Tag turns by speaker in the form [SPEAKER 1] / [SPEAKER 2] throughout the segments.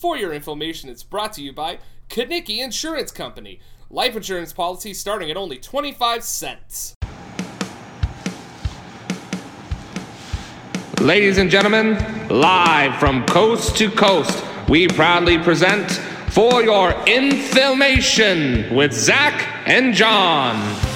[SPEAKER 1] For your information, it's brought to you by Kanicki Insurance Company. Life insurance policy starting at only 25 cents.
[SPEAKER 2] Ladies and gentlemen, live from coast to coast, we proudly present For Your Information with Zach and John.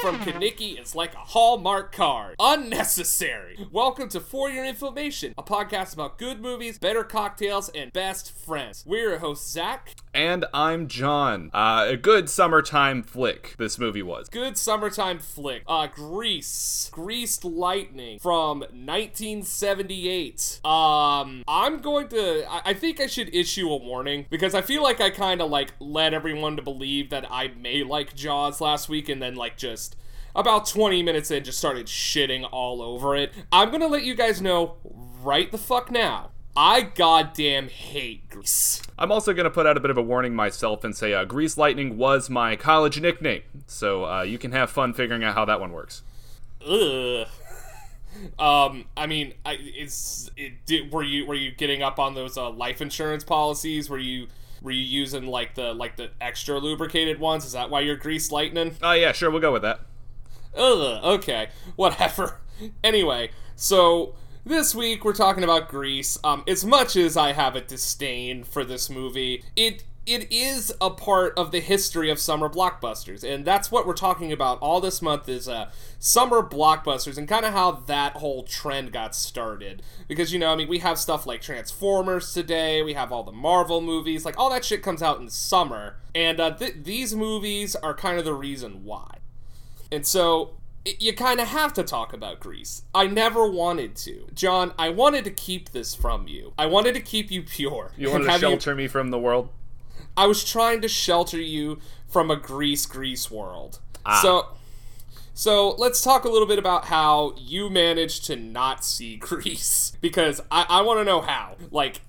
[SPEAKER 1] From Kanicki is like a Hallmark card. Unnecessary. Welcome to For Your Information, a podcast about good movies, better cocktails, and best friends. We're your host, Zach.
[SPEAKER 3] And I'm John. Uh, a good summertime flick, this movie was.
[SPEAKER 1] Good summertime flick. Uh, Grease. Greased Lightning from 1978. Um, I'm going to. I, I think I should issue a warning because I feel like I kind of like led everyone to believe that I may like Jaws last week and then like just about 20 minutes in just started shitting all over it. I'm gonna let you guys know right the fuck now. I goddamn hate Grease.
[SPEAKER 3] I'm also going to put out a bit of a warning myself and say uh, Grease Lightning was my college nickname. So uh, you can have fun figuring out how that one works.
[SPEAKER 1] Ugh. Um, I mean, I, is it did were you were you getting up on those uh, life insurance policies? Were you were you using like the like the extra lubricated ones? Is that why you're grease lightning?
[SPEAKER 3] Oh, yeah, sure, we'll go with that.
[SPEAKER 1] Ugh, okay, whatever. Anyway, so this week we're talking about Grease. Um, as much as I have a disdain for this movie, it it is a part of the history of summer blockbusters, and that's what we're talking about all this month is uh, summer blockbusters and kind of how that whole trend got started. Because you know, I mean, we have stuff like Transformers today, we have all the Marvel movies, like all that shit comes out in summer, and uh, th- these movies are kind of the reason why. And so you kind of have to talk about Grease. I never wanted to. John, I wanted to keep this from you. I wanted to keep you pure.
[SPEAKER 3] You wanted to shelter me from the world?
[SPEAKER 1] I was trying to shelter you from a Grease Grease world.
[SPEAKER 3] Ah.
[SPEAKER 1] So so let's talk a little bit about how you managed to not see Grease. Because I, I want to know how. Like,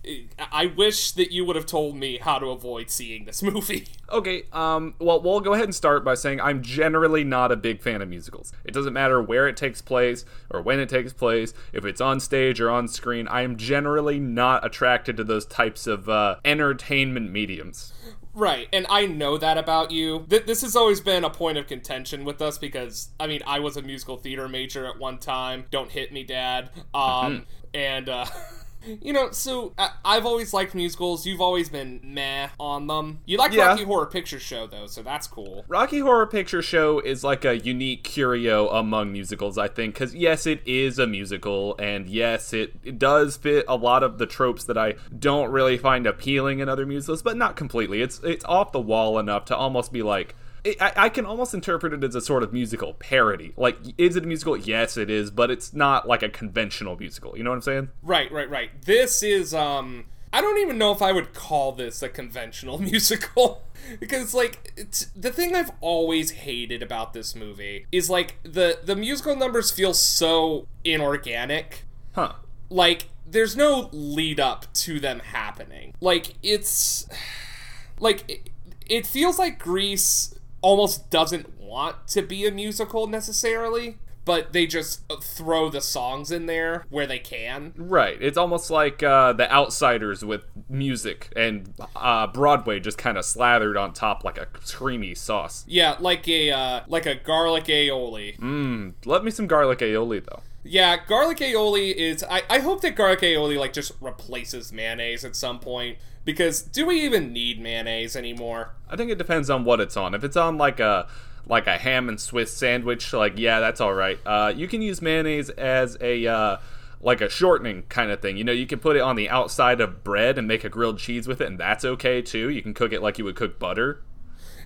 [SPEAKER 1] I wish that you would have told me how to avoid seeing this movie.
[SPEAKER 3] Okay, um, well, we'll go ahead and start by saying I'm generally not a big fan of musicals. It doesn't matter where it takes place or when it takes place, if it's on stage or on screen, I am generally not attracted to those types of uh, entertainment mediums.
[SPEAKER 1] Right, and I know that about you. Th- this has always been a point of contention with us because, I mean, I was a musical theater major at one time. Don't hit me, Dad. Um, and, uh, you know, so I- I've always liked musicals. You've always been meh on them. You like
[SPEAKER 3] Yeah.
[SPEAKER 1] Rocky Horror Picture Show, though, so that's cool.
[SPEAKER 3] Rocky Horror Picture Show is like a unique curio among musicals, I think, because yes, it is a musical, and yes, it, it does fit a lot of the tropes that I don't really find appealing in other musicals, but not completely. It's it's off the wall enough to almost be like. I, I can almost interpret it as a sort of musical parody. Like, is it a musical? Yes, it is, but it's not like a conventional musical. You know what I'm saying?
[SPEAKER 1] Right, right, right. This is, um, I don't even know if I would call this a conventional musical. because, like, it's, the thing I've always hated about this movie is, like, the, the musical numbers feel so inorganic.
[SPEAKER 3] Huh.
[SPEAKER 1] like there's no lead up to them happening like it's like it, it feels like grease almost doesn't want to be a musical necessarily but they just throw the songs in there where they can
[SPEAKER 3] Right. It's almost like uh, the Outsiders with music and uh, Broadway just kind of slathered on top like a creamy sauce.
[SPEAKER 1] yeah like a uh, like a garlic aioli
[SPEAKER 3] Mmm. Let me some garlic aioli though.
[SPEAKER 1] Yeah garlic aioli is I, I hope that garlic aioli like just replaces mayonnaise at some point because do we even need mayonnaise anymore
[SPEAKER 3] I think it depends on what it's on. If it's on like a like a ham and Swiss sandwich, like yeah, that's all right. Uh, you can use mayonnaise as a uh, like a shortening kind of thing. You know, you can put it on the outside of bread and make a grilled cheese with it, and that's okay too. You can cook it like you would cook butter.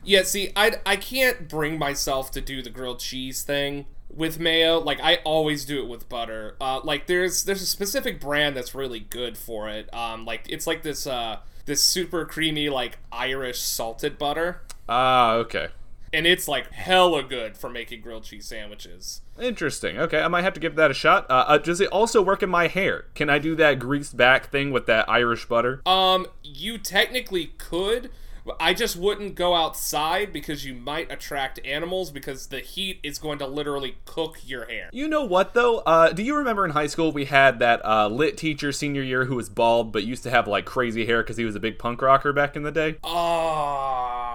[SPEAKER 1] Yeah, see, I I can't bring myself to do the grilled cheese thing with mayo. Like I always do it with butter. Uh, like there's there's a specific brand that's really good for it. Um, like it's like this uh this super creamy like Irish salted butter,
[SPEAKER 3] Ah, okay.
[SPEAKER 1] and it's like hella good for making grilled cheese sandwiches.
[SPEAKER 3] Interesting. Okay, I might have to give that a shot. Uh, uh, does it also work in my hair? Can I do that greased back thing with that Irish butter?
[SPEAKER 1] Um, you technically could, I just wouldn't go outside because you might attract animals because the heat is going to literally cook your hair.
[SPEAKER 3] You know what though? Uh, do you remember in high school we had that uh, lit teacher senior year who was bald but used to have like crazy hair because he was a big punk rocker back in the day?
[SPEAKER 1] Ah.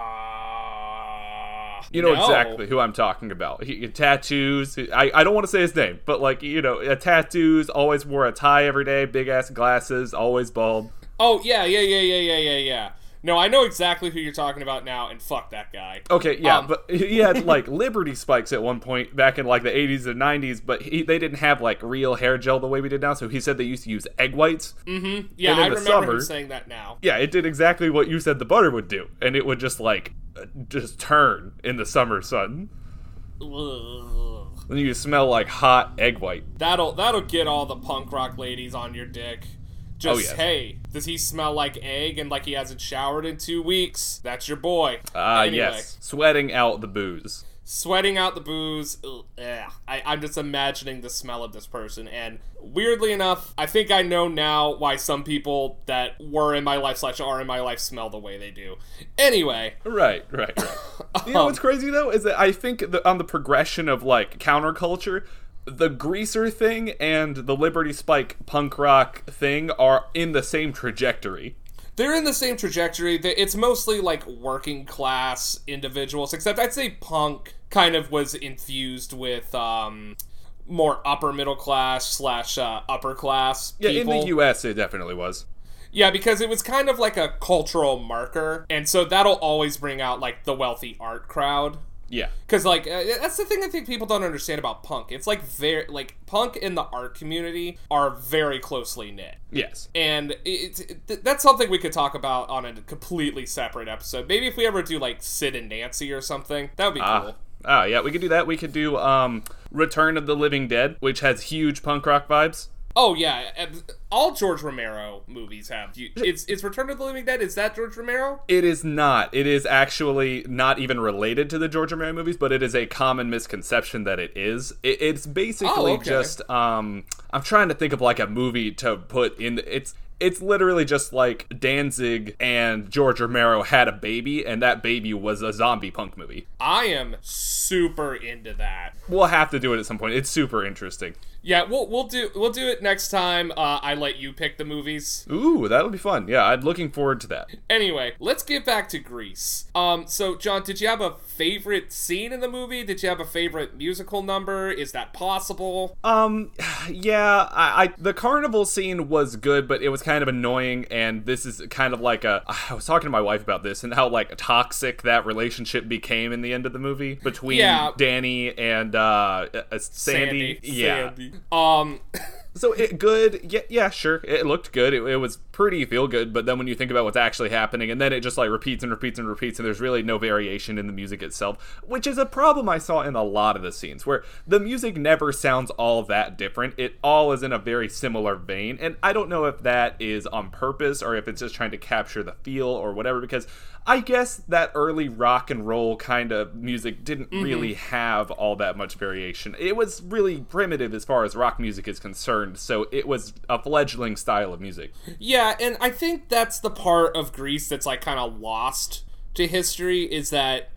[SPEAKER 3] You know
[SPEAKER 1] no.
[SPEAKER 3] exactly who I'm talking about. He, tattoos. I, I don't want to say his name, but like you know, uh, tattoos. Always wore a tie every day. Big ass glasses. Always bald.
[SPEAKER 1] Oh yeah, yeah, yeah, yeah, yeah, yeah, yeah. No, I know exactly who you're talking about now, and fuck that guy.
[SPEAKER 3] Okay, yeah,
[SPEAKER 1] Um,
[SPEAKER 3] but he had like Liberty spikes at one point back in like the 80s and 90s, but he, they didn't have like real hair gel the way we did now. So he said they used to use egg whites.
[SPEAKER 1] Mm-hmm. Yeah, I remember
[SPEAKER 3] summer-
[SPEAKER 1] him saying that now.
[SPEAKER 3] Yeah, it did exactly what you said the butter would do, and it would just like just turn in the summer sun.
[SPEAKER 1] Ugh.
[SPEAKER 3] Then you smell like hot egg white.
[SPEAKER 1] That'll that'll get all the punk rock ladies on your dick. Just
[SPEAKER 3] Oh, yes.
[SPEAKER 1] hey, does he smell like egg and like he hasn't showered in two weeks? That's your boy.
[SPEAKER 3] Ah,
[SPEAKER 1] Anyway,
[SPEAKER 3] yes, sweating out the booze.
[SPEAKER 1] Sweating out the booze. Ugh. I, I'm just imagining the smell of this person, and weirdly enough, I think I know now why some people that were in my life slash are in my life smell the way they do. Anyway,
[SPEAKER 3] Right, right, right. you know what's crazy though is that I think the, on the progression of like counterculture, the greaser thing and the Liberty Spike punk rock thing are in the same trajectory.
[SPEAKER 1] they're in the same trajectory. It's mostly like working class individuals, except I'd say punk kind of was infused with um, more upper middle class slash uh, upper class
[SPEAKER 3] Yeah,
[SPEAKER 1] people.
[SPEAKER 3] in the U.S. it definitely was.
[SPEAKER 1] Yeah, because it was kind of like a cultural marker, and so that'll always bring out like the wealthy art crowd.
[SPEAKER 3] Yeah,
[SPEAKER 1] Because like uh, that's the thing I think people don't understand about punk. It's like very like punk and the art community are very closely knit,
[SPEAKER 3] yes.
[SPEAKER 1] and it's it, that's something we could talk about on a completely separate episode. Maybe if we ever do like Sid and Nancy or something, that would be
[SPEAKER 3] Ah,
[SPEAKER 1] cool.
[SPEAKER 3] Oh yeah, we could do that. We could do um, Return of the Living Dead, which has huge punk rock vibes.
[SPEAKER 1] Oh yeah, all George Romero movies have. You, it's it's Return of the Living Dead. Is that George Romero?
[SPEAKER 3] It is not. It is actually not even related to the George Romero movies, but it is a common misconception that it is. It, it's basically
[SPEAKER 1] Oh, okay.
[SPEAKER 3] just um I'm trying to think of like a movie to put in it's it's literally just like Danzig and George Romero had a baby and that baby was a zombie punk movie.
[SPEAKER 1] I am super into that.
[SPEAKER 3] We'll have to do it at some point. It's super interesting.
[SPEAKER 1] Yeah, we'll we'll do we'll do it next time. Uh, I let you pick the movies.
[SPEAKER 3] Ooh, that'll be fun. Yeah, I'm looking forward to that.
[SPEAKER 1] Anyway, let's get back to Grease. Um, so John, did you have a favorite scene in the movie? Did you have a favorite musical number? Is that possible?
[SPEAKER 3] Um, yeah, I, I the carnival scene was good, but it was kind of annoying. And this is kind of like a. I was talking to my wife about this and how like toxic that relationship became in the end of the movie between
[SPEAKER 1] Yeah.
[SPEAKER 3] Danny and uh, uh Sandy. Yeah.
[SPEAKER 1] Sandy. Um,
[SPEAKER 3] So it good. Yeah, yeah, sure. It looked good. It, it was pretty feel good. But then when you think about what's actually happening, and then it just like repeats and repeats and repeats, and there's really no variation in the music itself, which is a problem I saw in a lot of the scenes where the music never sounds all that different. It all is in a very similar vein, and I don't know if that is on purpose or if it's just trying to capture the feel or whatever. Because I guess that early rock and roll kind of music didn't really have all that much variation. It was really primitive as far as rock music is concerned, so it was a fledgling style of music.
[SPEAKER 1] yeah, and I think that's the part of Grease that's like kind of lost to history is that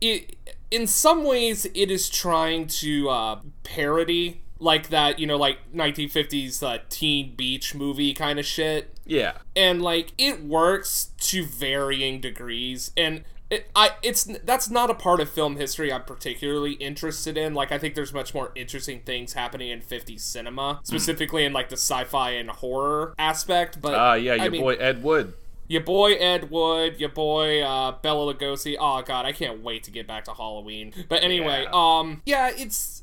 [SPEAKER 1] it, in some ways, it is trying to uh, parody like that, you know, like 1950s uh, teen beach movie kind of shit.
[SPEAKER 3] Yeah.
[SPEAKER 1] and like it works to varying degrees and it, I it's that's not a part of film history I'm particularly interested in. Like I think there's much more interesting things happening in 50s cinema, specifically in like the sci-fi and horror aspect. But
[SPEAKER 3] Ah, yeah,
[SPEAKER 1] I
[SPEAKER 3] your
[SPEAKER 1] mean,
[SPEAKER 3] boy Ed Wood.
[SPEAKER 1] your boy Ed Wood, your boy uh, Bela Lugosi. Oh god, I can't wait to get back to Halloween. But anyway,
[SPEAKER 3] Yeah.
[SPEAKER 1] um, yeah, it's.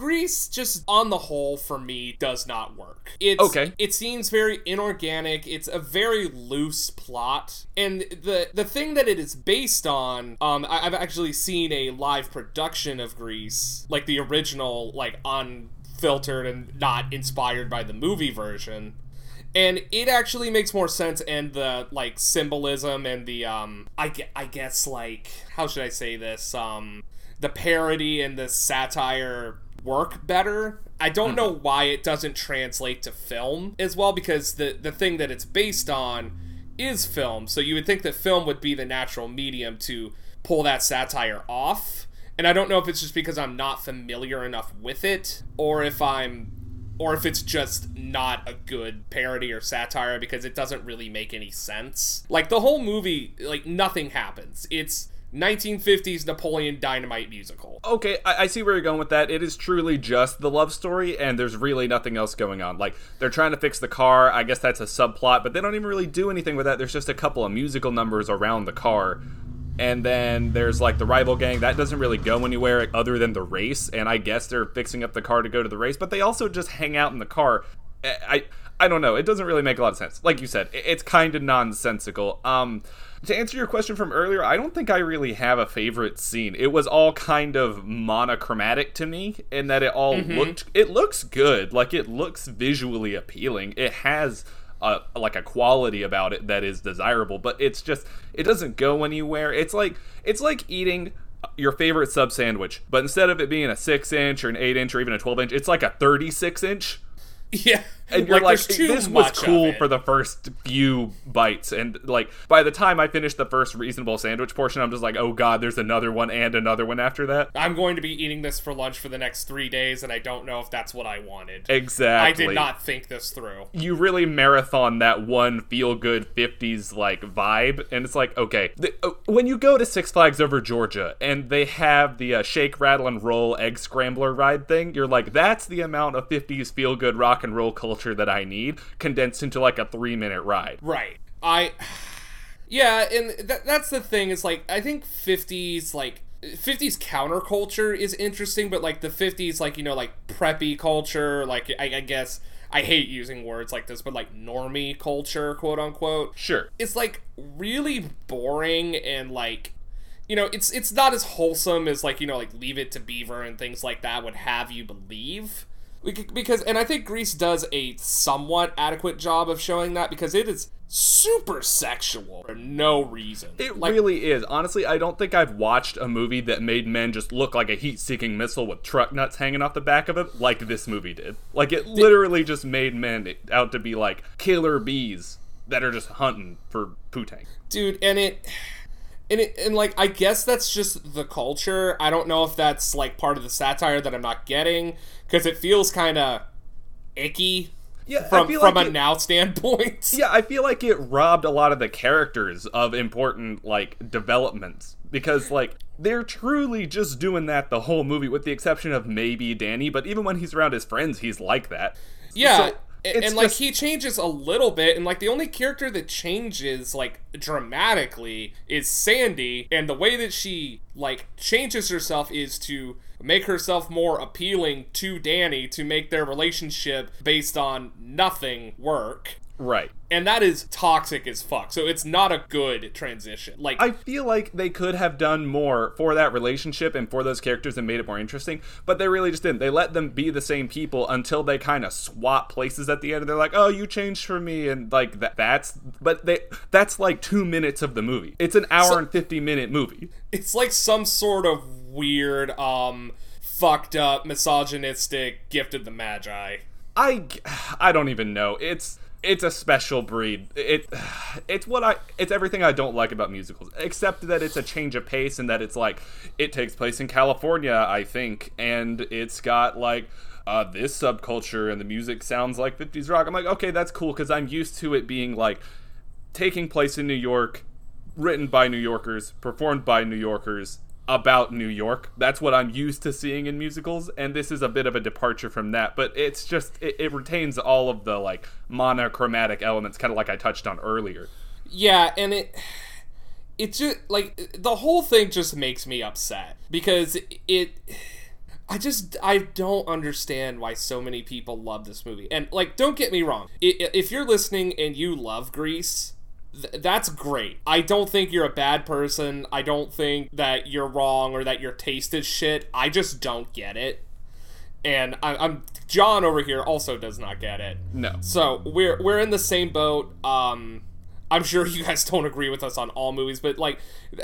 [SPEAKER 1] Grease just on the whole for me does not work. It's
[SPEAKER 3] Okay.
[SPEAKER 1] it seems very inorganic. It's a very loose plot. And the the thing that it is based on, um I, I've actually seen a live production of Grease, like the original, like unfiltered and not inspired by the movie version and it actually makes more sense and the like symbolism and the um I, I guess like how should i say this um the parody and the satire work better i don't hmm. know why it doesn't translate to film as well because the the thing that it's based on is film, so you would think that film would be the natural medium to pull that satire off. And I don't know if it's just because I'm not familiar enough with it, or if I'm or if it's just not a good parody or satire because it doesn't really make any sense. Like the whole movie, like nothing happens. It's 1950s Napoleon Dynamite musical.
[SPEAKER 3] Okay, I, I, see where you're going with that. It is truly just the love story, and there's really nothing else going on. Like, they're trying to fix the car. I guess that's a subplot, but they don't even really do anything with that. There's just a couple of musical numbers around the car. And then there's like the rival gang. That doesn't really go anywhere other than the race. And I guess they're fixing up the car to go to the race, but they also just hang out in the car. I I don't know. It doesn't really make a lot of sense. Like you said, it's kind of nonsensical. Um, to answer your question from earlier, I don't think I really have a favorite scene. It was all kind of monochromatic to me in that it all mm-hmm. looked it looks good. Like it looks visually appealing. It has a, like a quality about it that is desirable, but it's just it doesn't go anywhere. It's like it's like eating your favorite sub sandwich, but instead of it being a six inch or an eight inch or even a twelve inch, it's like a thirty six inch
[SPEAKER 1] Yeah.
[SPEAKER 3] And you're like, like this was cool for the first few bites. And like by the time I finished the first reasonable sandwich portion, I'm just like, oh god, there's another one and another one after that.
[SPEAKER 1] I'm going to be eating this for lunch for the next three days, and I don't know if that's what I wanted.
[SPEAKER 3] Exactly.
[SPEAKER 1] I did not think this through.
[SPEAKER 3] You really marathon that one feel good 50s like vibe, and it's like, okay, the, uh, when you go to Six Flags over Georgia and they have the uh, shake, rattle, and roll egg scrambler ride thing, you're like, that's the amount of 50s feel good rock rock and roll culture that I need condensed into like a three minute ride.
[SPEAKER 1] Right. I. Yeah, and that, that's the thing is like I think 50s like 50s counterculture is interesting, but like the 50s like you know like preppy culture, like I, I guess I hate using words like this, but like normie culture, quote unquote.
[SPEAKER 3] Sure.
[SPEAKER 1] It's like really boring and like you know, it's it's not as wholesome as like, you know, like Leave It to Beaver and things like that would have you believe because and I think Grease does a somewhat adequate job of showing that because it is super sexual for no reason.
[SPEAKER 3] It like, really is. Honestly, I don't think I've watched a movie that made men just look like a heat-seeking missile with truck nuts hanging off the back of it like this movie did. Like it literally just made men out to be like killer bees that are just hunting for putang.
[SPEAKER 1] Dude, and it and it, and like I guess that's just the culture. I don't know if that's like part of the satire that I'm not getting because it feels kind of icky. Yeah, from from like a it, now standpoint.
[SPEAKER 3] Yeah, I feel like it robbed a lot of the characters of important like developments because like they're truly just doing that the whole movie with the exception of maybe Danny, but even when he's around his friends, he's like that.
[SPEAKER 1] Yeah. So, and, and like just... he changes a little bit and like the only character that changes like dramatically is sandy and the way that she like changes herself is to make herself more appealing to danny to make their relationship based on nothing work
[SPEAKER 3] Right.
[SPEAKER 1] And that is toxic as fuck. So it's not a good transition. Like
[SPEAKER 3] I feel like they could have done more for that relationship and for those characters and made it more interesting, but they really just didn't. They let them be the same people until they kind of swap places at the end and they're like, "Oh, you changed for me." And like that that's but they that's like 2 minutes of the movie. It's an hour so, and 50 minute movie.
[SPEAKER 1] It's like some sort of weird um fucked up misogynistic gift of the magi.
[SPEAKER 3] I I don't even know. It's it's a special breed. It it's what I it's everything I don't like about musicals, except that it's a change of pace and that it's like it takes place in California, I think, and it's got like uh, this subculture and the music sounds like 50s rock. I'm like, okay, that's cool because I'm used to it being like taking place in New York, written by New Yorkers, performed by New Yorkers, about New York. That's what I'm used to seeing in musicals, and this is a bit of a departure from that. But it's just it, it retains all of the like monochromatic elements, kind of like I touched on earlier.
[SPEAKER 1] Yeah, and it it just like the whole thing just makes me upset because it. I just I don't understand why so many people love this movie. And like, don't get me wrong, if you're listening and you love Grease th- that's great. I don't think you're a bad person. I don't think that you're wrong or that your taste is shit. I just don't get it. And I, I'm John over here also does not get it.
[SPEAKER 3] No.
[SPEAKER 1] So we're we're in the same boat. Um, I'm sure you guys don't agree with us on all movies, but like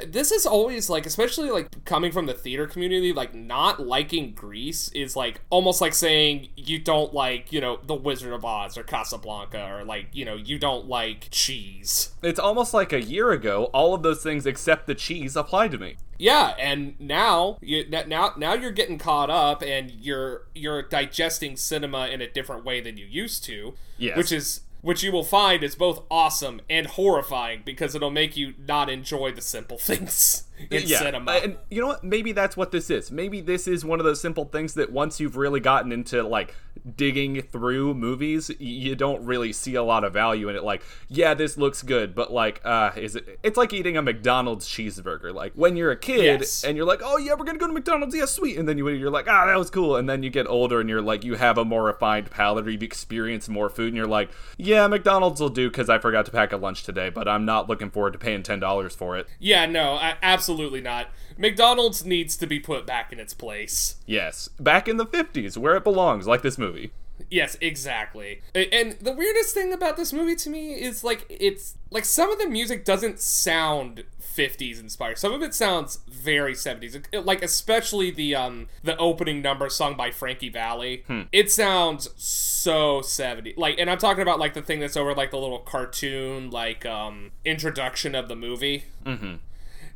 [SPEAKER 1] this is always like, especially like coming from the theater community, like not liking Grease is like almost like saying you don't like, you know, The Wizard of Oz or Casablanca or like, you know, you don't like cheese.
[SPEAKER 3] It's almost like a year ago, all of those things except the cheese applied to me.
[SPEAKER 1] Yeah, and now you now now you're getting caught up and you're you're digesting cinema in a different way than you used to.
[SPEAKER 3] Yes.
[SPEAKER 1] Which is which you will find is both awesome and horrifying because it'll make you not enjoy the simple things in cinema.
[SPEAKER 3] And you know what? Maybe that's what this is. Maybe this is one of those simple things that once you've really gotten into like digging through movies, you don't really see a lot of value in it. Like, yeah, this looks good, but like, uh, is it? It's like eating a McDonald's cheeseburger. Like when you're a kid
[SPEAKER 1] Yes.
[SPEAKER 3] and you're like, oh yeah, we're gonna go to McDonald's, yeah, sweet, and then you you're like, ah, that was cool, and then you get older and you're like, you have a more refined palate, or you've experienced more food, and you're like, yeah, McDonald's will do because I forgot to pack a lunch today, but I'm not looking forward to paying ten dollars for it.
[SPEAKER 1] yeah, no, I, absolutely not. McDonald's needs to be put back in its place.
[SPEAKER 3] Yes, back in the 50s, where it belongs, like this movie.
[SPEAKER 1] Yes, exactly. And the weirdest thing about this movie to me is like it's like some of the music doesn't sound 50s inspired. Some of it sounds very 70s. It- it- Like especially the um the opening number sung by Frankie Valli. It sounds so 70. Like and I'm talking about like the thing that's over like the little cartoon like um introduction of the movie. Mhm.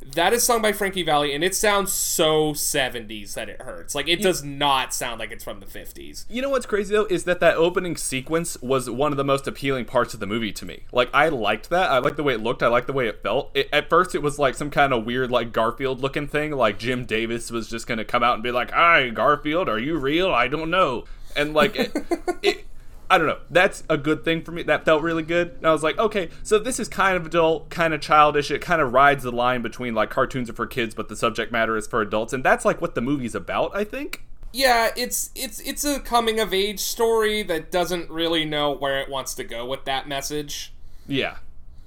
[SPEAKER 1] That is sung by Frankie Valli, and it sounds so 70s that it hurts. Like, it does not sound like it's from the 50s.
[SPEAKER 3] You know what's crazy though is that that opening sequence was one of the most appealing parts of the movie to me. Like I liked that. I liked the way it looked. I liked the way it felt. It, at first, it was like some kind of weird like Garfield looking thing. Like Jim Davis was just gonna come out and be like, "Hi, Garfield, are you real? I don't know." And like it, it I don't know. That's a good thing for me. That felt really good. And I was like, okay, so this is kind of adult, kind of childish. It kind of rides the line between like cartoons are for kids, but the subject matter is for adults. And that's like what the movie's about, I think.
[SPEAKER 1] Yeah, it's it's it's a coming of age story that doesn't really know where it wants to go with that message.
[SPEAKER 3] Yeah.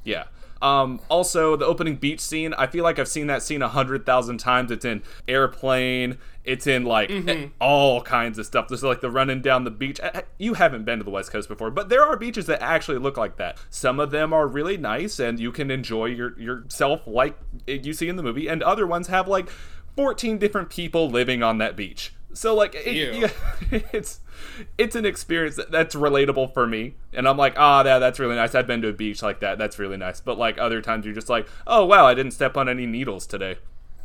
[SPEAKER 3] Yeah. Um, also, the opening beach scene, I feel like I've seen that scene a hundred thousand times. It's in Airplane. It's in like all kinds of stuff. There's like the running down the beach. You haven't been to the West Coast before, but there are beaches that actually look like that. Some of them are really nice, and you can enjoy your yourself like you see in the movie. And other ones have like 14 different people living on that beach. So like, it, you- it's it's an experience that, that's relatable for me and i'm like ah yeah that's really nice i've been to a beach like that that's really nice but like other times you're just like oh wow i didn't step on any needles today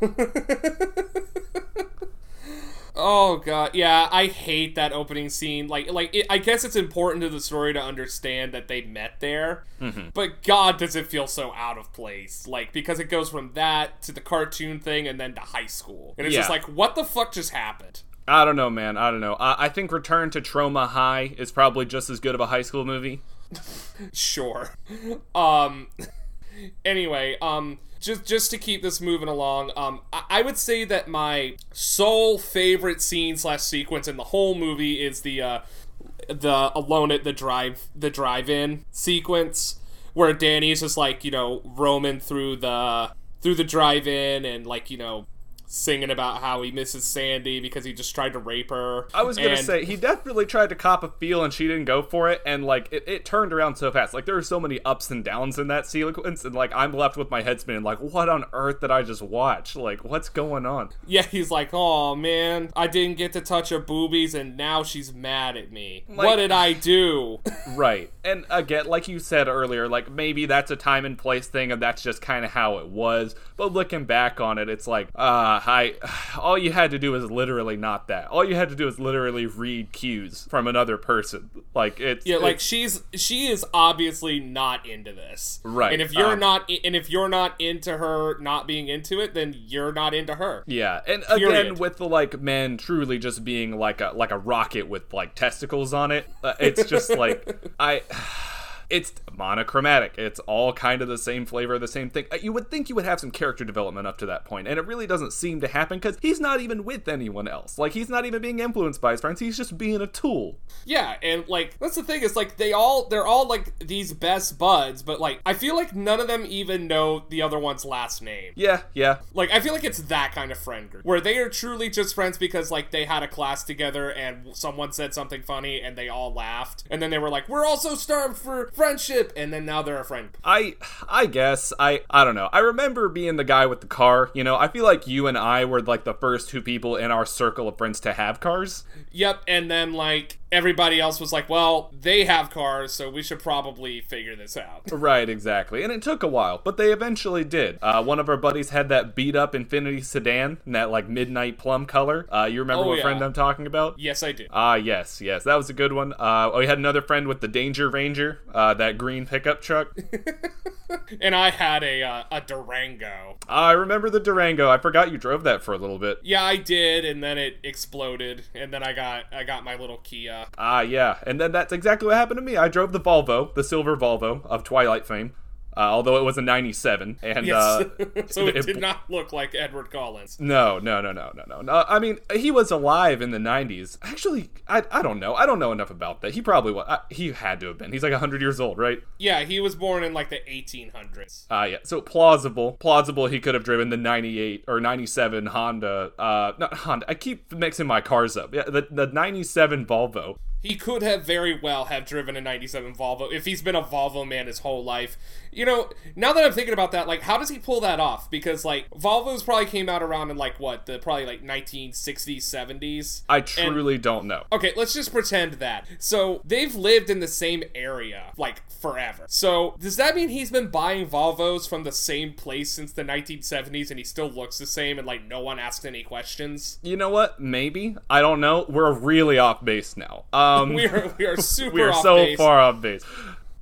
[SPEAKER 1] Oh god, yeah, I hate that opening scene. Like, like it, I guess it's important to the story to understand that they met there, but God, does it feel so out of place? Like because it goes from that to the cartoon thing and then to high school, and it's just like, what the fuck just happened?
[SPEAKER 3] i don't know man i don't know I, I think return to trauma high is probably just as good of a high school movie
[SPEAKER 1] Sure. Um. Anyway, um, just just to keep this moving along, um, I, I would say that my sole favorite scene slash sequence in the whole movie is the uh, the alone at the drive the drive-in sequence where Danny's just like you know roaming through the through the drive-in and like you know singing about how he misses Sandy because he just tried to rape her.
[SPEAKER 3] I was gonna
[SPEAKER 1] And-
[SPEAKER 3] say he definitely tried to cop a feel and she didn't go for it, and like it, it turned around so fast. Like there are so many ups and downs in that sequence, and like I'm left with my head spinning. Like what on earth did I just watch? Like what's going on?
[SPEAKER 1] Yeah, he's like, oh man, I didn't get to touch her boobies and now she's mad at me.
[SPEAKER 3] Like-
[SPEAKER 1] what did I do?
[SPEAKER 3] Right. And again, like you said earlier, like maybe that's a time and place thing and that's just kind of how it was. But looking back on it, it's like, uh, I all you had to do is literally not that. All you had to do is literally read cues from another person. Like it's
[SPEAKER 1] yeah, like
[SPEAKER 3] it's-
[SPEAKER 1] she's she is obviously not into this.
[SPEAKER 3] Right,
[SPEAKER 1] And if you're
[SPEAKER 3] um,
[SPEAKER 1] not and if you're not into her not being into it, then you're not into her.
[SPEAKER 3] Yeah, and again
[SPEAKER 1] Period.
[SPEAKER 3] with the like men truly just being like a like a rocket with like testicles on it, uh, it's just like I. It's monochromatic. It's all kind of the same flavor, the same thing. Uh, You would think you would have some character development up to that point, and it really doesn't seem to happen because he's not even with anyone else. Like he's not even being influenced by his friends. He's just being a tool.
[SPEAKER 1] Yeah, and like that's the thing is like they all they're all like these best buds, but like I feel like none of them even know the other one's last name.
[SPEAKER 3] Yeah, yeah,
[SPEAKER 1] Like I feel like it's that kind of friend group where they are truly just friends because like they had a class together and someone said something funny and they all laughed and then they were like we're all so starved for friendship, and then now they're a friend.
[SPEAKER 3] I I guess I I don't know. I remember being the guy with the car. You know, I feel like you and I were like the first two people in our circle of friends to have cars.
[SPEAKER 1] Yep, and then like everybody else was like, well, they have cars, so we should probably figure this out.
[SPEAKER 3] Right, exactly. And it took a while, but they eventually did. Uh, one of our buddies had that beat up Infiniti sedan in that like midnight plum color. Uh, you remember
[SPEAKER 1] Oh,
[SPEAKER 3] what
[SPEAKER 1] yeah.
[SPEAKER 3] friend I'm talking about?
[SPEAKER 1] Yes, I do.
[SPEAKER 3] Ah, yes, yes, that was a good one. Uh, we had another friend with the Danger Ranger, uh, that green pickup truck.
[SPEAKER 1] And I had a uh, a Durango.
[SPEAKER 3] I remember the Durango. I forgot you drove that for a little bit.
[SPEAKER 1] Yeah, I did, and then it exploded, and then I got I got my little Kia.
[SPEAKER 3] Ah, yeah, and then that's exactly what happened to me. I drove the Volvo, the silver Volvo of Twilight fame, uh, although it was a '97, and
[SPEAKER 1] Yes,
[SPEAKER 3] uh,
[SPEAKER 1] so it
[SPEAKER 3] it-
[SPEAKER 1] did not look like Edward Collins.
[SPEAKER 3] No, no, no, no, no, no, no. I mean, he was alive in the '90s. Actually, I, I don't know. I don't know enough about that. He probably was. I, he had to have been. He's like hundred years old, right?
[SPEAKER 1] Yeah, he was born in like the 1800s.
[SPEAKER 3] Ah, yeah. So plausible, plausible. He could have driven the '98 or '97 Honda. Uh, not Honda. I keep mixing my cars up. Yeah, the the '97 Volvo.
[SPEAKER 1] He could have very well have driven a 97 Volvo if he's been a Volvo man his whole life. You know, now that I'm thinking about that, like, how does he pull that off? Because, like, Volvos probably came out around in, like, what, the probably, like, 1960s, 70s?
[SPEAKER 3] I truly don't know.
[SPEAKER 1] Okay, let's just pretend that. So, they've lived in the same area, like, forever. So, does that mean he's been buying Volvos from the same place since the 1970s and he still looks the same and, like, no one asked any questions?
[SPEAKER 3] You know what? Maybe I don't know. We're really off base now. Um, Um,
[SPEAKER 1] we are, we are super
[SPEAKER 3] we are so
[SPEAKER 1] base.
[SPEAKER 3] far off base.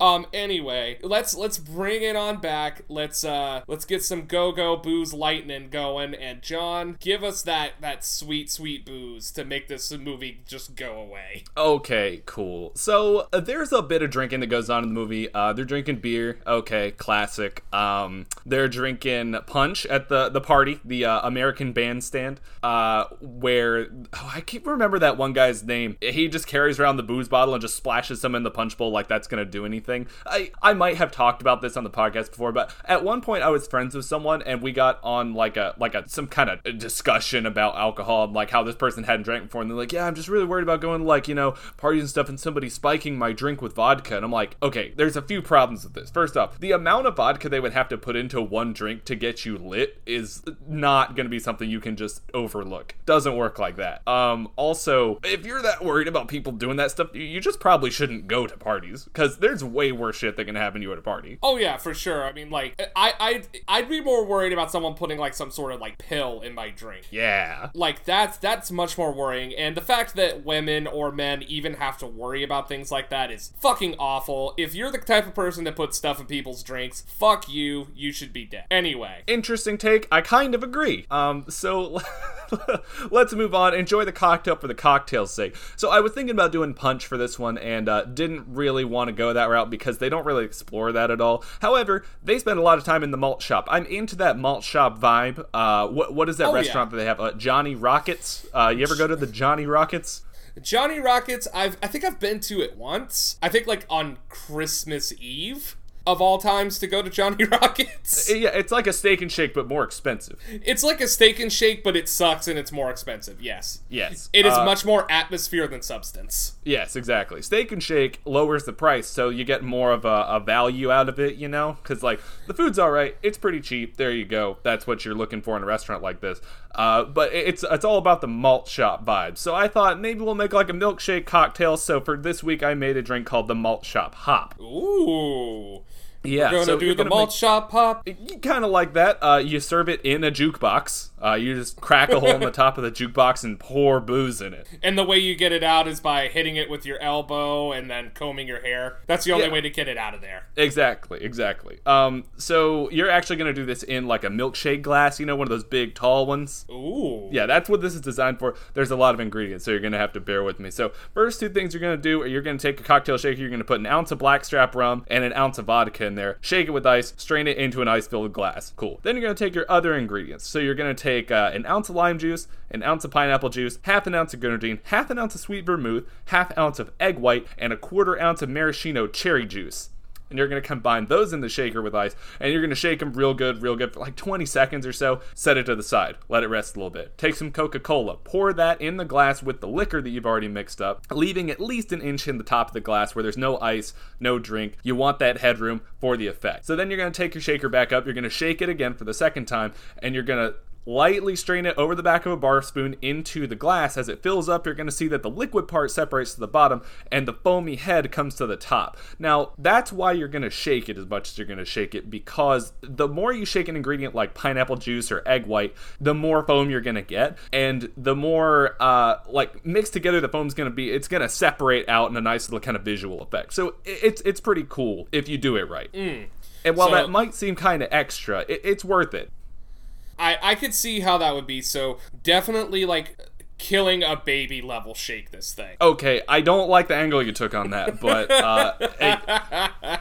[SPEAKER 1] Um. Anyway, let's let's bring it on back. Let's uh let's get some go go booze lightning going. And John, give us that that sweet sweet booze to make this movie just go away.
[SPEAKER 3] Okay, cool. So uh, there's a bit of drinking that goes on in the movie. Uh, they're drinking beer. Okay, classic. Um, they're drinking punch at the the party, the uh, American Bandstand, uh, where oh, I can't remember that one guy's name. He just carries around the booze bottle and just splashes some in the punch bowl like that's gonna do anything. I I might have talked about this on the podcast before, but at one point I was friends with someone and we got on like a like a some kind of discussion about alcohol and like how this person hadn't drank before, and they're like, yeah, I'm just really worried about going to like you know parties and stuff and somebody spiking my drink with vodka, and I'm like, okay, there's a few problems with this. First off, the amount of vodka they would have to put into one drink to get you lit is not going to be something you can just overlook. Doesn't work like that. Um, also, if you're that worried about people doing that stuff, you just probably shouldn't go to parties because there's way worse shit that can happen to you at a party.
[SPEAKER 1] Oh yeah, for sure. I mean, like I I I'd be more worried about someone putting like some sort of like pill in my drink.
[SPEAKER 3] Yeah.
[SPEAKER 1] like that's that's much more worrying and the fact that women or men even have to worry about things like that is fucking awful if you're the type of person that puts stuff in people's drinks fuck you you should be dead anyway
[SPEAKER 3] interesting take. I kind of agree. Um, so let's move on. Enjoy the cocktail for the cocktail's sake. So I was thinking about doing punch for this one, and uh, didn't really want to go that route because they don't really explore that at all. However, they spend a lot of time in the malt shop. I'm into that malt shop vibe. Uh, what what is that
[SPEAKER 1] Oh, yeah.
[SPEAKER 3] restaurant that they have? Uh, Johnny Rockets. Uh, you ever go to the Johnny Rockets?
[SPEAKER 1] johnny rockets i've i think i've been to it once i think like on christmas eve of all times to go to johnny rockets
[SPEAKER 3] Yeah, it's like a steak and shake, but more expensive.
[SPEAKER 1] it's like a steak and shake but it sucks and it's more expensive yes
[SPEAKER 3] Yes,
[SPEAKER 1] it is
[SPEAKER 3] Uh,
[SPEAKER 1] much more atmosphere than substance
[SPEAKER 3] Yes, exactly. Steak and Shake lowers the price, so you get more of a, a value out of it, you know? Because, like, the food's all right. It's pretty cheap. There you go. That's what you're looking for in a restaurant like this. Uh, but it's it's all about the malt shop vibe. So I thought maybe we'll make, like, a milkshake cocktail. So for this week, I made a drink called the Malt Shop Hop.
[SPEAKER 1] ooh
[SPEAKER 3] Yeah, so
[SPEAKER 1] do
[SPEAKER 3] you're
[SPEAKER 1] the
[SPEAKER 3] gonna do the
[SPEAKER 1] malt
[SPEAKER 3] make-
[SPEAKER 1] shop pop
[SPEAKER 3] kind of like that. Uh, you serve it in a jukebox. Uh, you just crack a hole in the top of the jukebox and pour booze in it.
[SPEAKER 1] And the way you get it out is by hitting it with your elbow and then combing your hair. That's the only
[SPEAKER 3] Yeah.
[SPEAKER 1] way to get it out of there.
[SPEAKER 3] Exactly, exactly. Um, so you're actually gonna do this in like a milkshake glass, you know, one of those big tall ones.
[SPEAKER 1] Ooh.
[SPEAKER 3] Yeah, that's what this is designed for. There's a lot of ingredients, so you're gonna have to bear with me. So first two things you're gonna do are you're gonna take a cocktail shaker, you're gonna put an ounce of blackstrap rum and an ounce of vodka in there, shake it with ice, strain it into an ice-filled glass. Cool. Then you're gonna take your other ingredients. So you're gonna take uh, an ounce of lime juice, an ounce of pineapple juice, half an ounce of grenadine, half an ounce of sweet vermouth, half ounce of egg white, and a quarter ounce of maraschino cherry juice. And you're going to combine those in the shaker with ice, and you're going to shake them real good, real good for like 20 seconds or so. Set it to the side, let it rest a little bit. Take some Coca Cola, pour that in the glass with the liquor that you've already mixed up, leaving at least an inch in the top of the glass where there's no ice, no drink. You want that headroom for the effect. So then you're going to take your shaker back up, you're going to shake it again for the second time, and you're going to lightly strain it over the back of a bar spoon into the glass. As it fills up, you're going to see that the liquid part separates to the bottom and the foamy head comes to the top. Now, that's why you're going to shake it as much as you're going to shake it because the more you shake an ingredient like pineapple juice or egg white, the more foam you're going to get. And the more, uh, like, mixed together the foam's going to be, it's going to separate out in a nice little kind of visual effect. So it's, it's pretty cool if you do it right. And while
[SPEAKER 1] So-
[SPEAKER 3] that might seem kind of extra, it, it's worth it.
[SPEAKER 1] I I could see how that would be. So definitely like killing a baby level shake this thing.
[SPEAKER 3] Okay, I don't like the angle you took on that, but uh, eh,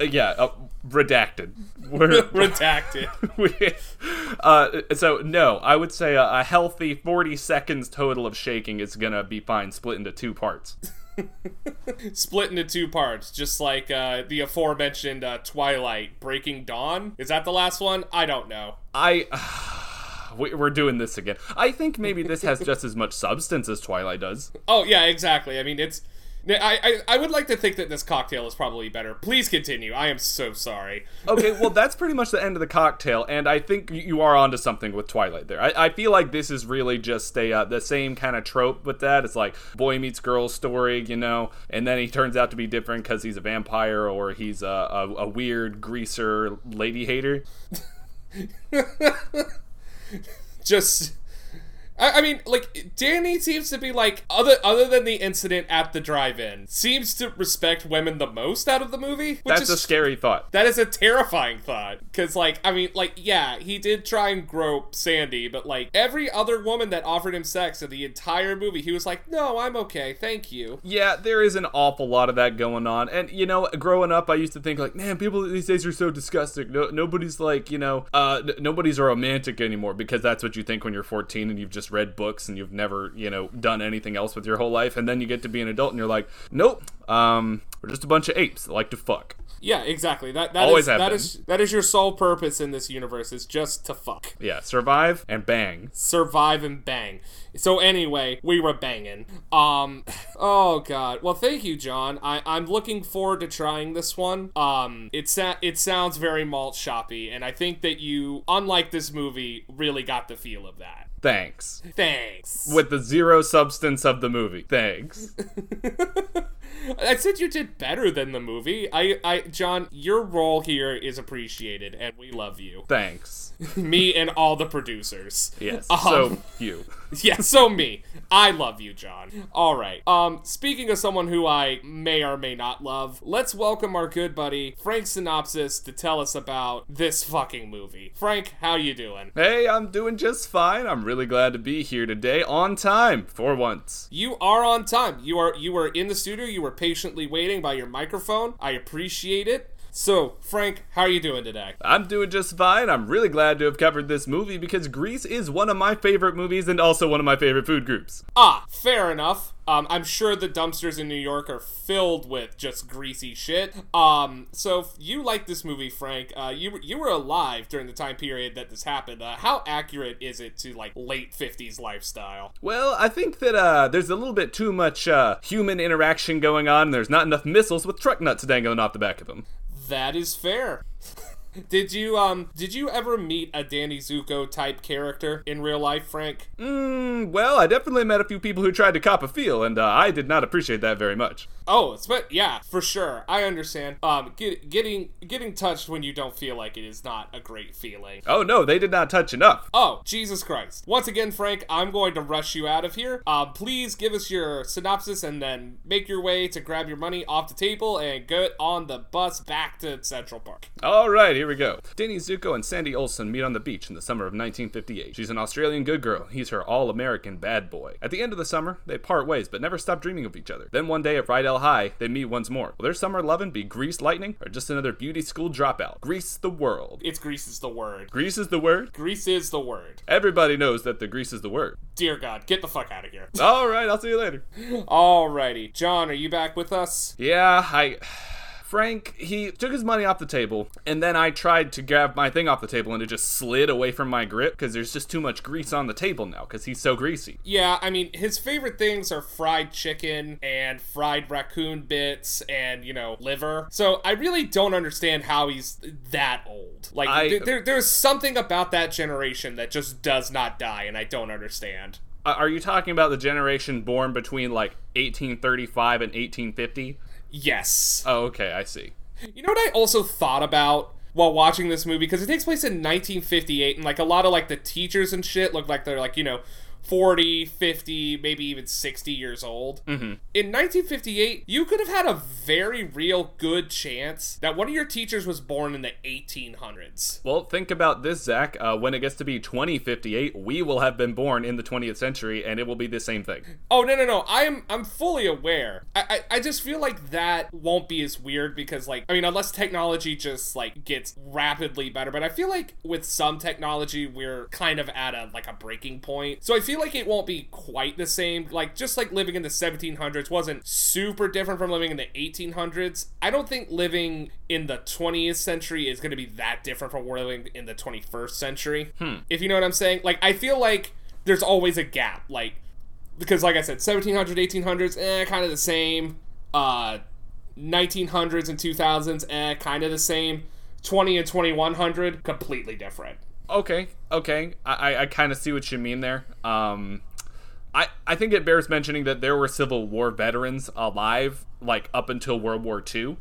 [SPEAKER 3] yeah, uh, redacted. We're,
[SPEAKER 1] Redacted.
[SPEAKER 3] we, uh, so no, I would say a, a healthy forty seconds total of shaking is gonna be fine, split into two parts.
[SPEAKER 1] Split into two parts, just like uh, the aforementioned uh, Twilight Breaking Dawn. Is that the last one? I don't know.
[SPEAKER 3] I. we- We're doing this again. I think maybe this has just as much substance as Twilight does.
[SPEAKER 1] Oh yeah, exactly. I mean, it's. I, I I would like to think that this cocktail is probably better. Please continue. I am so sorry.
[SPEAKER 3] Okay, well, that's pretty much the end of the cocktail, and I think you are onto something with Twilight there. I, I feel like this is really just a uh, the same kind of trope with that. It's like boy meets girl story, you know, and then he turns out to be different because he's a vampire or he's a, a, a weird greaser lady hater.
[SPEAKER 1] Just. I, I mean, like Danny seems to be like other other than the incident at the drive-in, seems to respect women the most out of the movie. Which
[SPEAKER 3] That's
[SPEAKER 1] is
[SPEAKER 3] a scary thought.
[SPEAKER 1] That is a terrifying thought. Because, like, I mean, like, yeah, he did try and grope Sandy, but, like, every other woman that offered him sex in the entire movie, he was like, no, I'm okay, thank you.
[SPEAKER 3] Yeah, there is an awful lot of that going on. And, you know, growing up, I used to think, like, man, people these days are so disgusting. No, nobody's, like, you know, uh, n- nobody's romantic anymore because that's what you think when you're 14 and you've just read books and you've never, you know, done anything else with your whole life. And then you get to be an adult and you're like, nope, um, we're just a bunch of apes that like to fuck.
[SPEAKER 1] Yeah, exactly. That that
[SPEAKER 3] Always
[SPEAKER 1] is- that is- that is your sole purpose in this universe is just to fuck,
[SPEAKER 3] Yeah, survive and bang.
[SPEAKER 1] survive and bang. So anyway, we were banging. Um, oh god. Well, thank you, John. I I'm looking forward to trying this one. Um, it sa- it sounds very malt shoppy, and I think that you, unlike this movie, really got the feel of that.
[SPEAKER 3] Thanks.
[SPEAKER 1] Thanks.
[SPEAKER 3] With the zero substance of the movie. Thanks.
[SPEAKER 1] I said you did better than the movie. I, I, John, your role here is appreciated, and we love you.
[SPEAKER 3] Thanks.
[SPEAKER 1] me and all the producers.
[SPEAKER 3] Yes.
[SPEAKER 1] Um,
[SPEAKER 3] so, you.
[SPEAKER 1] yeah, so me. I love you, John. All right. Um, speaking of someone who I may or may not love, let's welcome our good buddy Frank Synopsis to tell us about this fucking movie. Frank, how you doing?
[SPEAKER 3] Hey, I'm doing just fine. I'm really glad to be here today on time for once.
[SPEAKER 1] You are on time. You are you were in the studio. You were patiently waiting by your microphone. I appreciate it. So, Frank, how are you doing today?
[SPEAKER 3] I'm doing just fine. I'm really glad to have covered this movie because Grease is one of my favorite movies and also one of my favorite food groups.
[SPEAKER 1] Ah, fair enough. Um, I'm sure the dumpsters in New York are filled with just greasy shit. Um, so if you like this movie, Frank, uh, you were- you were alive during the time period that this happened. Uh, how accurate is it to like late '50s lifestyle?
[SPEAKER 3] Well, I think that uh, there's a little bit too much uh, human interaction going on, and there's not enough missiles with truck nuts dangling off the back of them.
[SPEAKER 1] That is fair. did you um did you ever meet a Danny Zuko type character in real life, Frank?
[SPEAKER 3] Mm, well, I definitely met a few people who tried to cop a feel, and uh, I did not appreciate that very much.
[SPEAKER 1] Oh, it's but yeah, for sure. I understand. Um, get, getting getting touched when you don't feel like it is not a great feeling.
[SPEAKER 3] Oh no, they did not touch enough.
[SPEAKER 1] Oh, Jesus Christ. Once again, Frank, I'm going to rush you out of here. Um, please give us your synopsis and then make your way to grab your money off the table and get on the bus back to Central Park.
[SPEAKER 3] All right, here we go. Danny Zuko and Sandy Olson meet on the beach in the summer of 1958. She's an Australian good girl. He's her all-American bad boy. At the end of the summer, they part ways, but never stop dreaming of each other. Then one day at Rydell High, they meet once more. Will their summer lovin' be Grease Lightning or just another beauty school dropout? Grease the world.
[SPEAKER 1] It's Grease is the word.
[SPEAKER 3] Grease is the word.
[SPEAKER 1] Grease is the word.
[SPEAKER 3] Everybody knows that the grease is the word.
[SPEAKER 1] Dear God, get the fuck out of here.
[SPEAKER 3] All right, I'll see you later.
[SPEAKER 1] Alrighty. John, are you back with us?
[SPEAKER 3] Yeah, I. Frank, he took his money off the table, and then I tried to grab my thing off the table, and it just slid away from my grip because there's just too much grease on the table now because he's so greasy.
[SPEAKER 1] Yeah, I mean, his favorite things are fried chicken and fried raccoon bits and, you know, liver. So I really don't understand how he's that old. Like,
[SPEAKER 3] I-
[SPEAKER 1] th- there, there's something about that generation that just does not die, and I don't understand.
[SPEAKER 3] Are you talking about the generation born between like 1835 and 1850?
[SPEAKER 1] Yes.
[SPEAKER 3] Oh, okay, I see.
[SPEAKER 1] You know what I also thought about while watching this movie because it takes place in 1958 and like a lot of like the teachers and shit look like they're like you know 40 50 maybe even 60 years old mm-hmm. in 1958 you could have had a very real good chance that one of your teachers was born in the 1800s
[SPEAKER 3] Well, think about this, Zach. Uh, when it gets to be 2058, we will have been born in the 20th century, and it will be the same thing.
[SPEAKER 1] Oh no no no! I'm I'm fully aware. I, I I just feel like that won't be as weird because like I mean unless technology just like gets rapidly better, but I feel like with some technology we're kind of at a like a breaking point. So I feel like it won't be quite the same. Like just like living in the 1700s wasn't super different from living in the 1800s. I don't think living in the 20th century is going to be that different from living in the 21st century. If you know what I'm saying. Like I feel like there's always a gap. Like because like I said, 1700s, 1800s, eh, kind of the same. Uh, 1900s and 2000s, eh, kind of the same. 20 and 2100, completely different.
[SPEAKER 3] Okay, okay. I, I, kind of see what you mean there. Um, I, I think it bears mentioning that there were Civil War veterans alive, like up until World War II.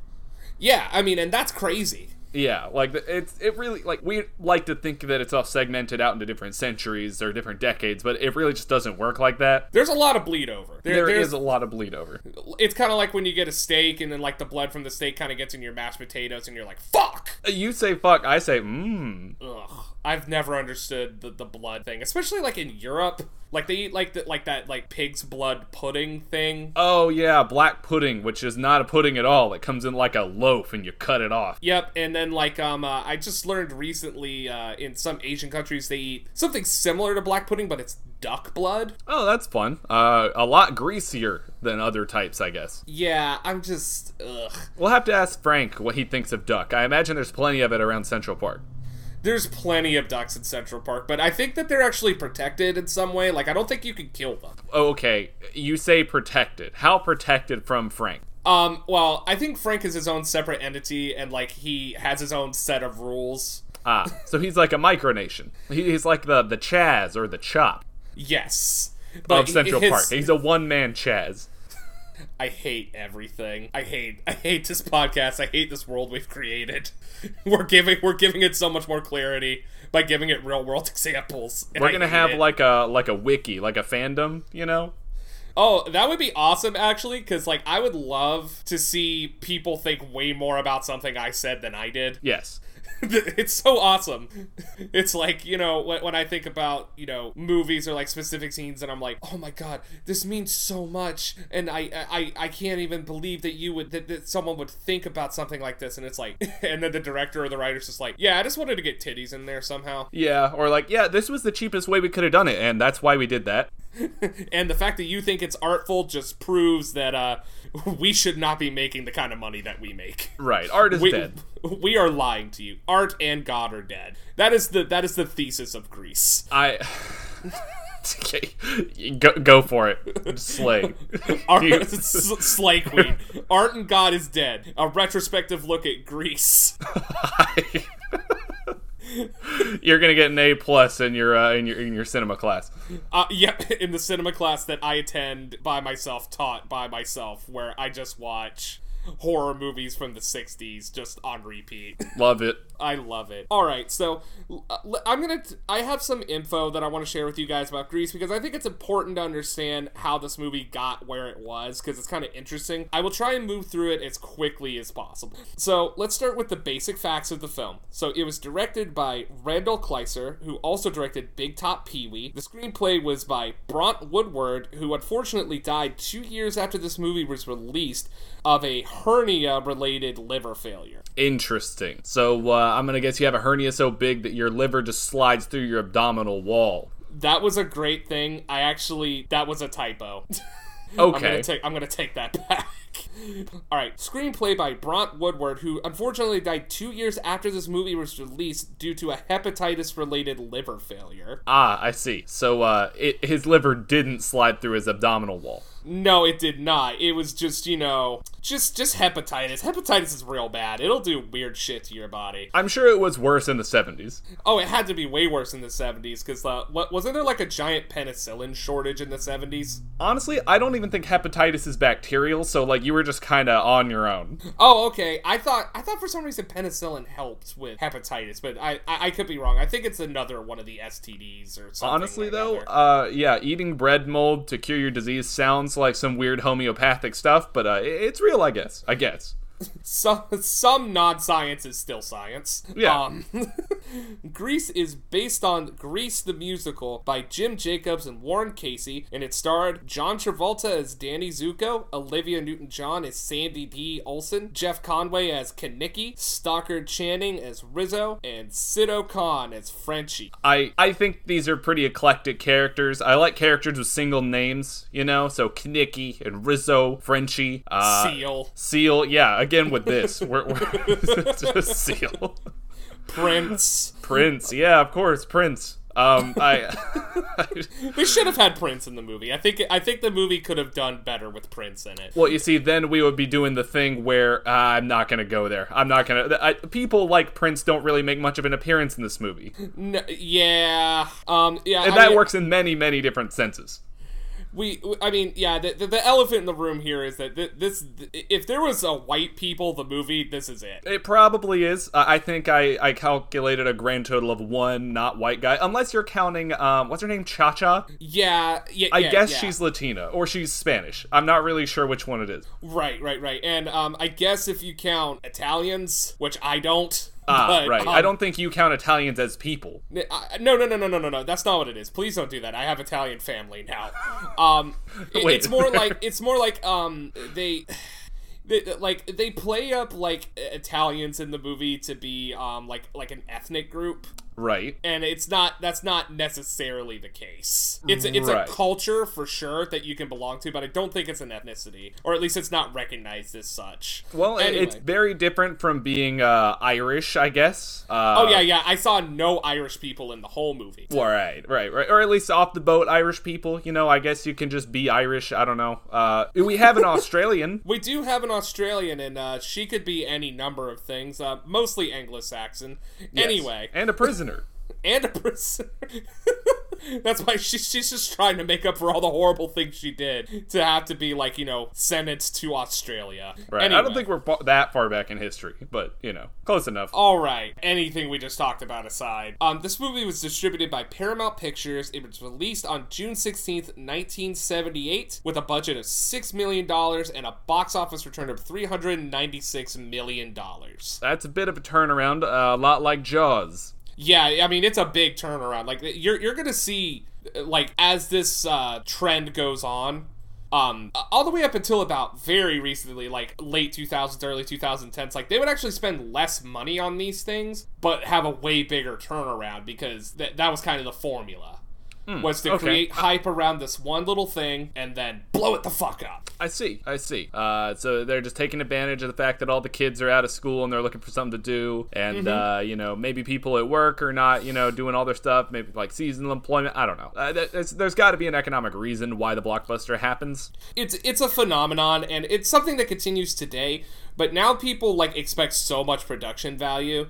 [SPEAKER 1] Yeah, I mean, and that's crazy.
[SPEAKER 3] Yeah, like it's it really like we like to think that it's all segmented out into different centuries or different decades, but it really just doesn't work like that.
[SPEAKER 1] There's a lot of bleed over. There,
[SPEAKER 3] There
[SPEAKER 1] there's,
[SPEAKER 3] a lot of bleed over.
[SPEAKER 1] It's kind of like when you get a steak and then like the blood from the steak kind of gets in your mashed potatoes and you're like, fuck.
[SPEAKER 3] You say fuck, I say mmm.
[SPEAKER 1] Ugh. I've never understood the, the blood thing, especially like in Europe. Like they eat like the, like that like pig's blood pudding thing.
[SPEAKER 3] Oh yeah, black pudding, which is not a pudding at all. It comes in like a loaf and you cut it off.
[SPEAKER 1] Yep, and then like um, uh, I just learned recently uh, in some Asian countries they eat something similar to black pudding, but it's duck blood.
[SPEAKER 3] Oh, that's fun. Uh, a lot greasier than other types, I guess.
[SPEAKER 1] Yeah, I'm just ugh.
[SPEAKER 3] We'll have to ask Frank what he thinks of duck. I imagine there's plenty of it around Central Park.
[SPEAKER 1] There's plenty of ducks in Central Park, but I think that they're actually protected in some way. Like I don't think you can kill them.
[SPEAKER 3] Oh, okay, you say protected. How protected from Frank?
[SPEAKER 1] Um, well, I think Frank is his own separate entity, and like he has his own set of rules.
[SPEAKER 3] Ah, so he's like a micronation. He's like the the Chaz or the Chop
[SPEAKER 1] Yes,
[SPEAKER 3] of Central
[SPEAKER 1] his-
[SPEAKER 3] Park. He's a one man Chaz.
[SPEAKER 1] I hate everything. I hate I hate this podcast. I hate this world we've created. We're giving we're giving it so much more clarity by giving it real world examples.
[SPEAKER 3] We're gonna have
[SPEAKER 1] it.
[SPEAKER 3] like a like a wiki, like a fandom, you know?
[SPEAKER 1] Oh, that would be awesome actually cuz like I would love to see people think way more about something I said than I did.
[SPEAKER 3] Yes.
[SPEAKER 1] it's so awesome. It's like, you know, when, when I think about, you know, movies or like specific scenes and I'm like, oh my god, this means so much. And I I, I can't even believe that you would, that, that someone would think about something like this. And it's like, and then the director or the writer's just like, yeah, I just wanted to get titties in there somehow.
[SPEAKER 3] Yeah, or like, yeah, this was the cheapest way we could have done it, and that's why we did that.
[SPEAKER 1] And the fact that you think it's artful just proves that uh, we should not be making the kind of money that we make.
[SPEAKER 3] Right. Art is
[SPEAKER 1] we,
[SPEAKER 3] dead.
[SPEAKER 1] we are lying to you. Art and God are dead. That is the that is the thesis of Grease.
[SPEAKER 3] I okay, go, go for it. Slay.
[SPEAKER 1] Art, Slay Queen. Art and God is dead. A retrospective look at Grease.
[SPEAKER 3] You're gonna get an A plus in your uh, in your in your cinema class.
[SPEAKER 1] Uh, yep, in the cinema class that I attend by myself, taught by myself, where I just watch horror movies from the 60s just on repeat.
[SPEAKER 3] Love it.
[SPEAKER 1] I love it. All right, so uh, I'm gonna. I have some info that I want to share with you guys about Grease because I think it's important to understand how this movie got where it was because it's kind of interesting. I will try and move through it as quickly as possible. So let's start with the basic facts of the film. So it was directed by Randall Kleiser, who also directed Big Top Pee Wee. The screenplay was by Bront Woodward, who unfortunately died two years after this movie was released of a hernia-related liver failure.
[SPEAKER 3] Interesting. So uh, I'm gonna guess you have a hernia so big that your liver just slides through your abdominal wall.
[SPEAKER 1] That was a great thing. I actually that was a typo. I'm
[SPEAKER 3] Okay.
[SPEAKER 1] gonna take I'm gonna take that back. All right, screenplay by Bront Woodward, who unfortunately died two years after this movie was released due to a hepatitis-related liver failure.
[SPEAKER 3] Ah, I see. So uh, it, his liver didn't slide through his abdominal wall.
[SPEAKER 1] No, it did not. It was just, you know, just just hepatitis. Hepatitis is real bad. It'll do weird shit to your body.
[SPEAKER 3] I'm sure it was worse in the 70s.
[SPEAKER 1] Oh, it had to be way worse in the 70s because uh, what wasn't there like a giant penicillin shortage in the 70s?
[SPEAKER 3] Honestly, I don't even think hepatitis is bacterial, so like you were just kind of on your own.
[SPEAKER 1] Oh, okay. I thought I thought for some reason penicillin helped with hepatitis, but I I, I could be wrong. I think it's another one of the STDs or something.
[SPEAKER 3] Honestly,
[SPEAKER 1] like
[SPEAKER 3] though, uh, yeah, eating bread mold to cure your disease sounds like some weird homeopathic stuff, but uh, it's real, I guess. I guess.
[SPEAKER 1] Some some non-science is still science.
[SPEAKER 3] Yeah.
[SPEAKER 1] Um, Grease is based on Grease the musical by Jim Jacobs and Warren Casey, and it starred John Travolta as Danny Zuko, Olivia Newton-John as Sandy D. Olson, Jeff Conaway as Kenickie, Stockard Channing as Rizzo, and Didi Conn as Frenchie.
[SPEAKER 3] I I think these are pretty eclectic characters. I like characters with single names, you know, so Kenickie and Rizzo, Frenchie, uh,
[SPEAKER 1] Seal,
[SPEAKER 3] Seal. Yeah, again with this, we're, we're just Seal,
[SPEAKER 1] Prince.
[SPEAKER 3] Prince. Yeah, of course, Prince. Um, I.
[SPEAKER 1] They should have had Prince in the movie. I think I think the movie could have done better with Prince in it.
[SPEAKER 3] Well, you see, then we would be doing the thing where uh, I'm not gonna go there. I'm not gonna. I, people like Prince don't really make much of an appearance in this movie,
[SPEAKER 1] N- yeah, um, yeah,
[SPEAKER 3] and
[SPEAKER 1] I
[SPEAKER 3] that
[SPEAKER 1] mean,
[SPEAKER 3] works in many, many different senses.
[SPEAKER 1] We, I mean, yeah. The, the, the elephant in the room here is that th- this, if there was a white people the movie, this is it.
[SPEAKER 3] It probably is. I think I, I calculated a grand total of one not white guy, unless you're counting um what's her name Cha Cha.
[SPEAKER 1] Yeah, yeah.
[SPEAKER 3] I
[SPEAKER 1] yeah,
[SPEAKER 3] guess
[SPEAKER 1] yeah.
[SPEAKER 3] she's Latina or she's Spanish. I'm not really sure which one it is.
[SPEAKER 1] right, right, right. And um, I guess if you count Italians, which I don't.
[SPEAKER 3] Ah,
[SPEAKER 1] but,
[SPEAKER 3] right.
[SPEAKER 1] um,
[SPEAKER 3] I don't think you count Italians as people.
[SPEAKER 1] I- No, no, no, no, no, no, no. That's not what it is. Please don't do that. I have Italian family now. Um, it- it's more like it's more like um they. They, like they play up like Italians in the movie to be um like like an ethnic group,
[SPEAKER 3] Right.
[SPEAKER 1] and it's not that's not necessarily the case it's a, it's
[SPEAKER 3] Right.
[SPEAKER 1] a culture for sure that you can belong to but i don't think it's an ethnicity or at least it's not recognized as such
[SPEAKER 3] Well,
[SPEAKER 1] anyway.
[SPEAKER 3] it's very different from being uh, Irish, I guess. Uh,
[SPEAKER 1] oh yeah yeah i saw no irish people in the whole movie
[SPEAKER 3] right, right, right. Or at least off the boat Irish people. You know, I guess you can just be Irish. I don't know. Uh, we have an Australian.
[SPEAKER 1] we do have an australian and uh, she could be any number of things uh, mostly anglo-saxon anyway
[SPEAKER 3] and a prisoner.
[SPEAKER 1] And a prisoner. That's why she, she's just trying to make up for all the horrible things she did to have to be like you know sentenced to Australia.
[SPEAKER 3] Right. I don't think we're that far back in history, but you know, close enough.
[SPEAKER 1] All right. Anything we just talked about aside, um, this movie was distributed by Paramount Pictures. It was released on June sixteenth, nineteen seventy-eight, with a budget of six million dollars and a box office return of three hundred ninety-six million dollars.
[SPEAKER 3] That's a bit of a turnaround, uh, a lot like Jaws.
[SPEAKER 1] Yeah, I mean it's a big turnaround. Like you're you're gonna see, like as this uh, trend goes on. Um, all the way up until about very recently, like late 2000s, early 2010s, like they would actually spend less money on these things, but have a way bigger turnaround because th- that was kind of the formula. Was to
[SPEAKER 3] okay.
[SPEAKER 1] create hype around this one little thing and then blow it the fuck up.
[SPEAKER 3] I see, I see. Uh, so they're just taking advantage of the fact that all the kids are out of school and they're looking for something to do, and uh, you know maybe people at work are not you know doing all their stuff, maybe like seasonal employment. I don't know. Uh, there's there's got to be an economic reason why the blockbuster happens.
[SPEAKER 1] it's it's a phenomenon and it's something that continues today but now people like expect so much production value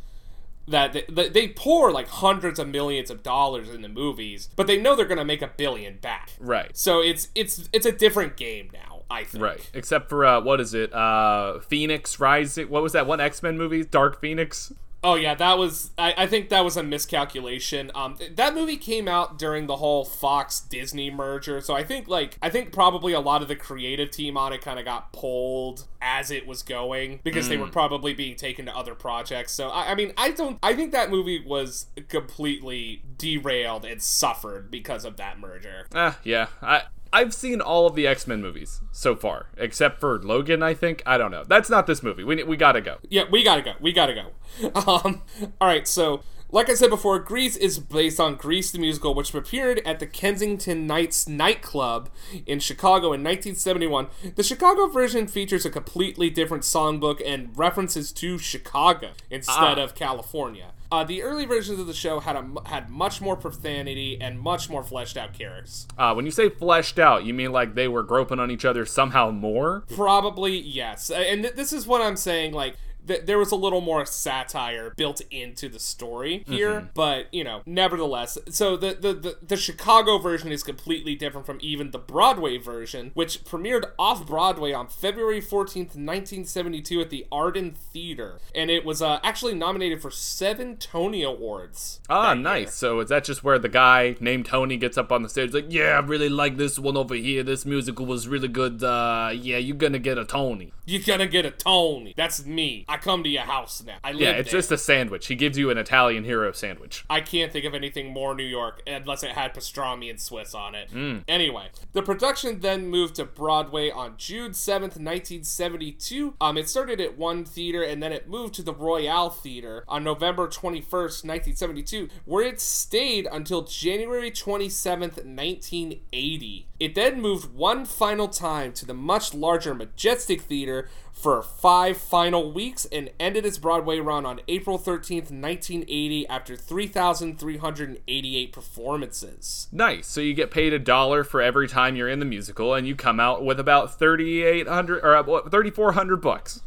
[SPEAKER 1] that they, they, pour like hundreds of millions of dollars into movies but they know they're going to make a billion back
[SPEAKER 3] Right.
[SPEAKER 1] so it's it's it's a different game now i think
[SPEAKER 3] Right. Except for uh, what is it? Uh, Phoenix Rising. What was that one X Men movie? Dark Phoenix.
[SPEAKER 1] Oh yeah, that was. I, I think that was a miscalculation. Um, that movie came out during the whole Fox Disney merger, so I think like I think probably a lot of the creative team on it kind of got pulled as it was going because they were probably being taken to other projects. So I, I mean, I don't. I think that movie was completely derailed and suffered because of that merger.
[SPEAKER 3] Ah, yeah. I I've seen all of the X Men movies so far, except for Logan. I think I don't know. That's not this movie. We we gotta go.
[SPEAKER 1] Yeah, we gotta go. We gotta go. Um, all right, so like I said before, Grease is based on Grease the musical, which appeared at the Kingston Mines nightclub in Chicago in 1971. The Chicago version features a completely different songbook and references to Chicago instead
[SPEAKER 3] Ah.
[SPEAKER 1] of California. Uh, the early versions of the show had a had much more profanity and much more fleshed out characters.
[SPEAKER 3] Uh, when you say fleshed out, you mean like they were groping on each other somehow more?
[SPEAKER 1] Probably yes, and th- this is what I'm saying. Like th- there was a little more satire built into the story here, but you know, nevertheless. So the, the the the Chicago version is completely different from even the Broadway version, which premiered off Broadway on February 14th, 1972, at the Eden Theater, and it was uh, actually nominated for seven Tony Awards.
[SPEAKER 3] Ah,
[SPEAKER 1] that year.
[SPEAKER 3] nice. So is that just where the guy named Tony gets up on the stage like, "Yeah, I really like this one over here. This musical was really good. Uh, yeah, you're gonna get a Tony."
[SPEAKER 1] You're gonna get a Tony. That's me. I come to your house now. I live
[SPEAKER 3] Yeah, it's
[SPEAKER 1] there.
[SPEAKER 3] just a sandwich. He gives you an Italian hero sandwich.
[SPEAKER 1] I can't think of anything more New York unless it had pastrami and Swiss on it.
[SPEAKER 3] Hmm.
[SPEAKER 1] Anyway, the production then moved to Broadway on June 7th, 1972. Um, it started at one theater and then it moved to the Royale Theater on November 21st, 1972, where it stayed until January 27th, 1980. It then moved one final time to the much larger Majestic Theater for five final weeks and ended its Broadway run on April 13th, 1980, after 3,388 performances.
[SPEAKER 3] Nice. So you get paid a dollar for every time you're in the musical, and you come out with about thirty eight hundred or uh, thirty four hundred bucks.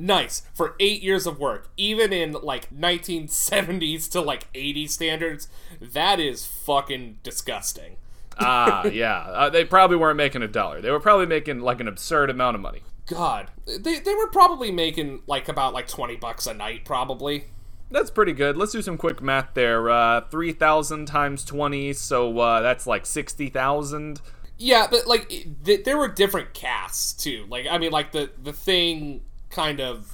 [SPEAKER 1] Nice for eight years of work, even in like 1970s to like 80 standards. That is fucking disgusting.
[SPEAKER 3] Ah, yeah. Uh, they probably weren't making a dollar. They were probably making like an absurd amount of money.
[SPEAKER 1] God, they, they were probably making like about like 20 bucks a night, probably.
[SPEAKER 3] That's pretty good. Let's do some quick math there. Uh, 3,000 times 20, so uh, that's like 60,000.
[SPEAKER 1] Yeah, but like it- th- there were different casts too. Like I mean, like the the thing kind of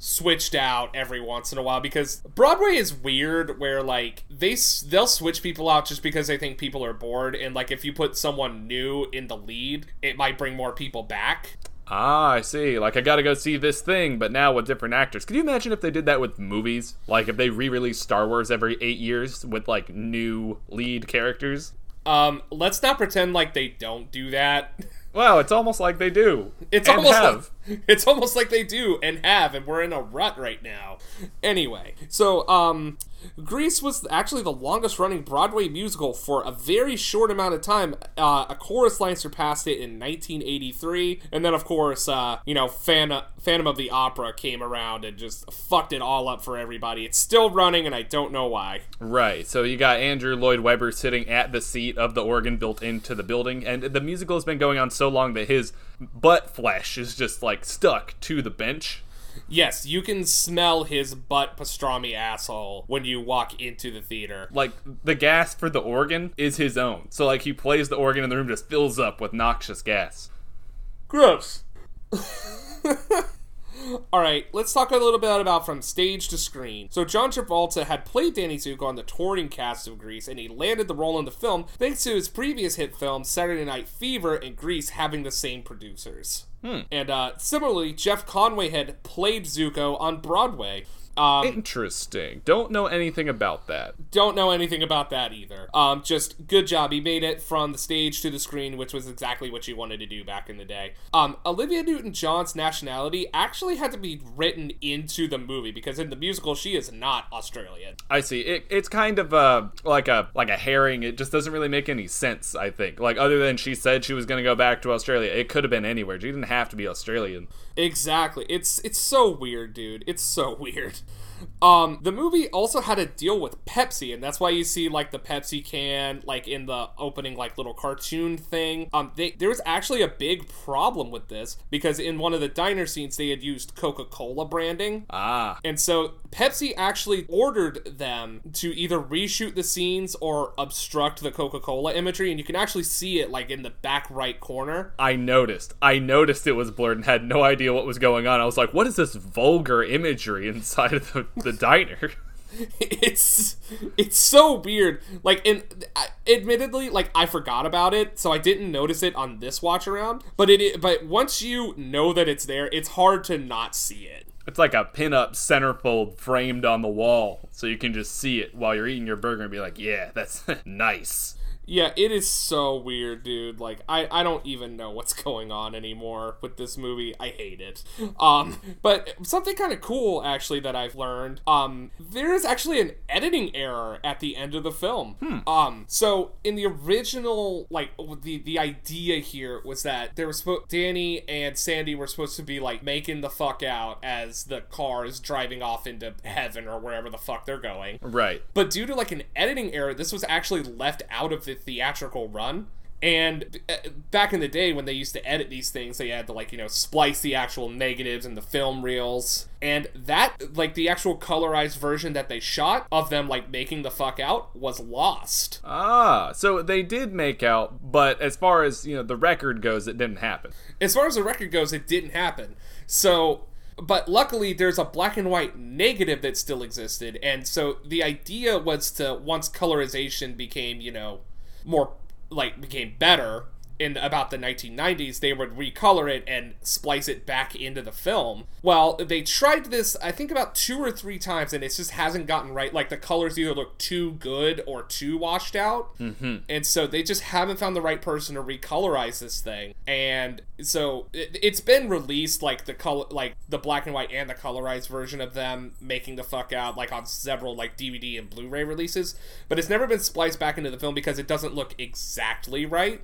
[SPEAKER 1] switched out every once in a while because Broadway is weird where like they they'll switch people out just because they think people are bored and like if you put someone new in the lead, it might bring more people back.
[SPEAKER 3] Ah, I see. Like, I gotta go see this thing, but now with different actors. Could you imagine if they did that with movies? Like, if they re released Star Wars every eight years with, like, new lead characters?
[SPEAKER 1] Um let's not pretend like they don't do that.
[SPEAKER 3] Well, it's almost like they do.
[SPEAKER 1] It's almost
[SPEAKER 3] have.
[SPEAKER 1] like it's almost like they do and have, and we're in a rut right now. Anyway, so um, Grease was actually the longest running Broadway musical for a very short amount of time. Uh, a chorus line surpassed it in 1983, and then of course, uh, you know, Phantom, Phantom of the Opera came around and just fucked it all up for everybody. It's still running, and I don't know why.
[SPEAKER 3] Right. So you got Andrew Lloyd Webber sitting at the seat of the organ built into the building, and the musical has been going on so long that his butt flesh is just like stuck to the bench.
[SPEAKER 1] Yes, you can smell his butt pastrami asshole when you walk into the theater.
[SPEAKER 3] Like the gas for the organ is his own. So like he plays the organ and the room just fills up with noxious gas.
[SPEAKER 1] Gross. All right, let's talk a little bit about from stage to screen. So John Travolta had played Danny Zuko on the touring cast of Grease, and he landed the role in the film thanks to his previous hit film Saturday Night Fever and Grease having the same producers. And uh, similarly, Jeff Conaway had played Zuko on Broadway. Um,
[SPEAKER 3] Interesting. Don't know anything about that.
[SPEAKER 1] don't know anything about that either. Um, just good job. He made it from the stage to the screen, which was exactly what you wanted to do back in the day. Um, Olivia Newton-John's nationality actually had to be written into the movie because in the musical she is not Australian.
[SPEAKER 3] I see. It, it's kind of uh, like a like a herring. It just doesn't really make any sense. I think. Like other than she said she was going to go back to Australia, it could have been anywhere. She didn't have to be Australian.
[SPEAKER 1] Exactly. It's it's so weird, dude. It's so weird. Um, the movie also had to deal with Pepsi, and that's why you see like the Pepsi can like in the opening like little cartoon thing. Um, they, there was actually a big problem with this because in one of the diner scenes they had used Coca-Cola branding.
[SPEAKER 3] Ah,
[SPEAKER 1] And so Pepsi actually ordered them to either reshoot the scenes or obstruct the Coca-Cola imagery, and you can actually see it like in the back right corner.
[SPEAKER 3] I noticed. I noticed it was blurred and had no idea what was going on. I was like, what is this vulgar imagery inside of the, the diner?
[SPEAKER 1] it's it's so weird like and I- admittedly like i forgot about it so i didn't notice it on this watch around but it but once you know that it's there it's hard to not see it
[SPEAKER 3] It's like a pin-up centerfold framed on the wall, so you can just see it while you're eating your burger and be like, "Yeah, that's nice."
[SPEAKER 1] Yeah, it is so weird, dude. Like I, I don't even know what's going on anymore with this movie. I hate it. Um, but something kind of cool actually that I've learned. Um, there is actually an editing error at the end of the film. Um, so in the original, like the the idea here was that there was Danny and Sandy were supposed to be like making the fuck out as the car is driving off into heaven or wherever the fuck they're going.
[SPEAKER 3] Right.
[SPEAKER 1] But due to like an editing error, this was actually left out of the theatrical run. And uh, back in the day when they used to edit these things, they had to like, you know, splice the actual negatives and the film reels. And that, like, the actual colorized version that they shot of them, like, making the fuck out was lost.
[SPEAKER 3] Ah, so they did make out, but as far as, you know, the record goes, it didn't happen.
[SPEAKER 1] As far as the record goes, it didn't happen. So, but luckily, there's a black and white negative that still existed. And so the idea was to, once colorization became, you know, more like became better in about the 1990s they would recolor it and splice it back into the film. Well they tried this i think about two or three times and it just hasn't gotten right. Like the colors either look too good or too washed out. Mm-hmm. and so they just haven't found the right person to recolorize this thing. And so it, it's been released like the color like the black and white and the colorized version of them making the fuck out like on several like dvd and blu-ray releases. But it's never been spliced back into the film because it doesn't look exactly right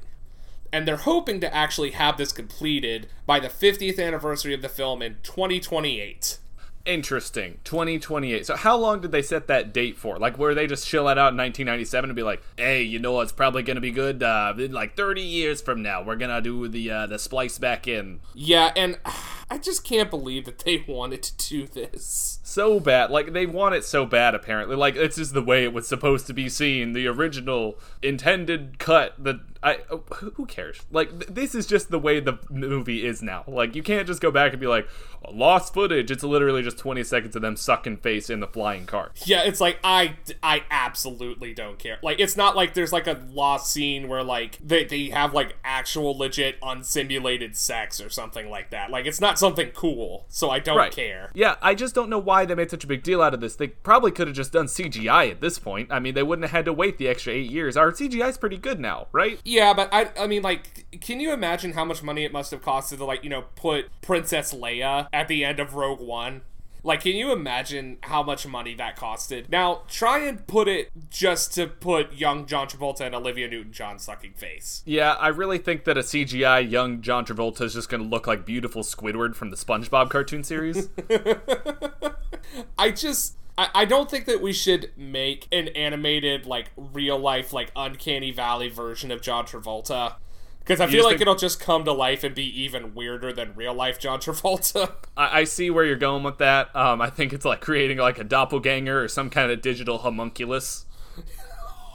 [SPEAKER 1] and they're hoping to actually have this completed by the 50th anniversary of the film in 2028.
[SPEAKER 3] Interesting. 2028. So how long did they set that date for? Like, were they just chill it out in 1997 and be like, "Hey, you know what's probably gonna be good? Uh, like 30 years from now, we're gonna do the uh, the splice back in."
[SPEAKER 1] Yeah, and I just can't believe that they wanted to do this.
[SPEAKER 3] So bad. Like they want it so bad. Apparently, like it's just the way it was supposed to be seen. The original intended cut. The I oh, who cares? Like th- this is just the way the movie is now. Like you can't just go back and be like lost footage. It's literally just 20 seconds of them sucking face in the flying car.
[SPEAKER 1] Yeah, it's like I I absolutely don't care. Like it's not like there's like a lost scene where like they they have like actual legit unsimulated sex or something like that. Like it's not something cool. So I don't
[SPEAKER 3] Right.
[SPEAKER 1] care.
[SPEAKER 3] Yeah, I just don't know why they made such a big deal out of this. They probably could have just done CGI at this point. I mean, they wouldn't have had to wait the extra eight years. Our CGI's pretty good now, right?
[SPEAKER 1] Yeah, but I I mean like can you imagine how much money it must have costed to like, you know, put Princess Leia at the end of Rogue One? Like can you imagine how much money that costed? Now, try and put it just to put young John Travolta and Olivia Newton-John sucking face.
[SPEAKER 3] Yeah, I really think that a CGI young John Travolta is just going to look like beautiful Squidward from the SpongeBob cartoon series.
[SPEAKER 1] I just I, I don't think that we should make an animated like real life like uncanny valley version of John Travolta. Because I feel like
[SPEAKER 3] think-
[SPEAKER 1] it'll just come to life and be even weirder than real life John Travolta.
[SPEAKER 3] I, I see where you're going with that. Um, I think it's like creating like a doppelganger or some kind of digital homunculus.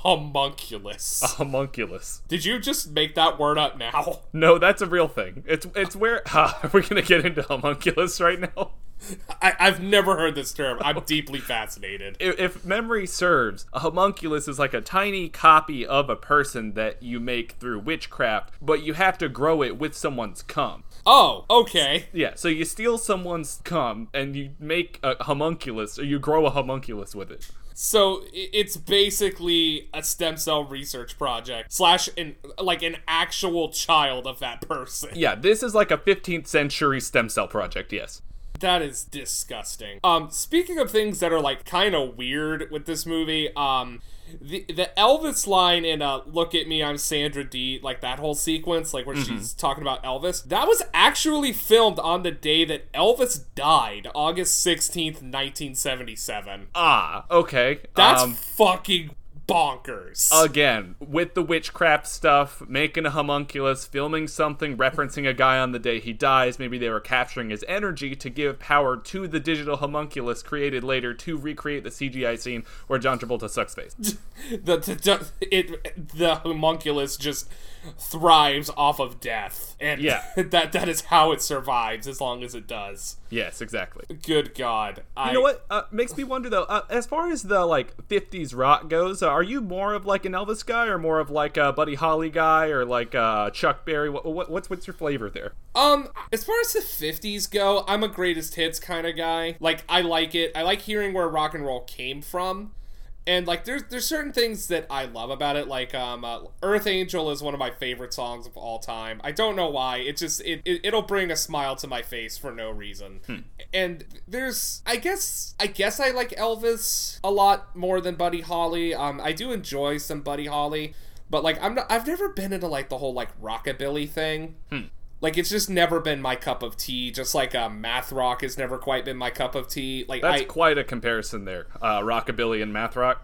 [SPEAKER 1] Homunculus.
[SPEAKER 3] Homunculus.
[SPEAKER 1] Did you just make that word up now?
[SPEAKER 3] No, that's a real thing. It's it's where are we gonna get into homunculus right now?
[SPEAKER 1] I, I've never heard this term. I'm deeply fascinated.
[SPEAKER 3] if, if memory serves, a homunculus is like a tiny copy of a person that you make through witchcraft, but you have to grow it with someone's cum.
[SPEAKER 1] Oh, okay.
[SPEAKER 3] Yeah, so you steal someone's cum and you make a homunculus, or you grow a homunculus with it.
[SPEAKER 1] So it's basically a stem cell research project slash an like an actual child of that person.
[SPEAKER 3] Yeah, this is like a 15th century stem cell project, yes.
[SPEAKER 1] That is disgusting. Um, speaking of things that are like kind of weird with this movie, um, the the Elvis line in uh, "Look at Me, I'm Sandra Dee," like that whole sequence, like where she's talking about Elvis, that was actually filmed on the day that Elvis died, August sixteenth, nineteen seventy seven.
[SPEAKER 3] Ah, okay.
[SPEAKER 1] That's
[SPEAKER 3] um,
[SPEAKER 1] fucking bonkers.
[SPEAKER 3] again with the witchcraft stuff making a homunculus filming something referencing a guy on the day he dies maybe they were capturing his energy to give power to the digital homunculus created later to recreate the cgi scene where john travolta sucks face
[SPEAKER 1] the, the, it the homunculus just thrives off of death and
[SPEAKER 3] Yeah.
[SPEAKER 1] that that is how it survives as long as it does
[SPEAKER 3] Yes, exactly.
[SPEAKER 1] Good God. I,
[SPEAKER 3] You know what? Uh, makes me wonder though. Uh, as far as the like '50s rock goes, uh, are you more of like an Elvis guy, or more of like a Buddy Holly guy, or like uh, Chuck Berry? What, what, what's what's your flavor there?
[SPEAKER 1] Um, as far as the 50s go, I'm a greatest hits kind of guy. Like, I like it. I like hearing where rock and roll came from. And like there's there's certain things that I love about it like um uh, Earth Angel is one of my favorite songs of all time. I don't know why. It just it, it it'll bring a smile to my face for no reason. And there's I guess I guess I like Elvis a lot more than Buddy Holly. Um I do enjoy some Buddy Holly, but like I'm not I've never been into like the whole like rockabilly thing. Like it's just never been my cup of tea. Just like uh, math rock has never quite been my cup of tea. Like
[SPEAKER 3] That's
[SPEAKER 1] I
[SPEAKER 3] quite a comparison there. Uh, rockabilly and math rock.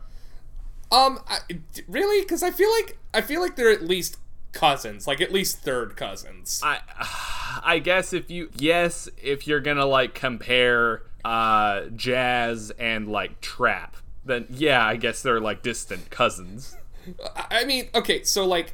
[SPEAKER 1] um I, really because I feel like I feel like they're at least cousins, like at least third cousins.
[SPEAKER 3] I I guess if you yes, if you're gonna like compare uh jazz and like trap, then yeah, I guess they're like distant cousins.
[SPEAKER 1] I mean, okay, so like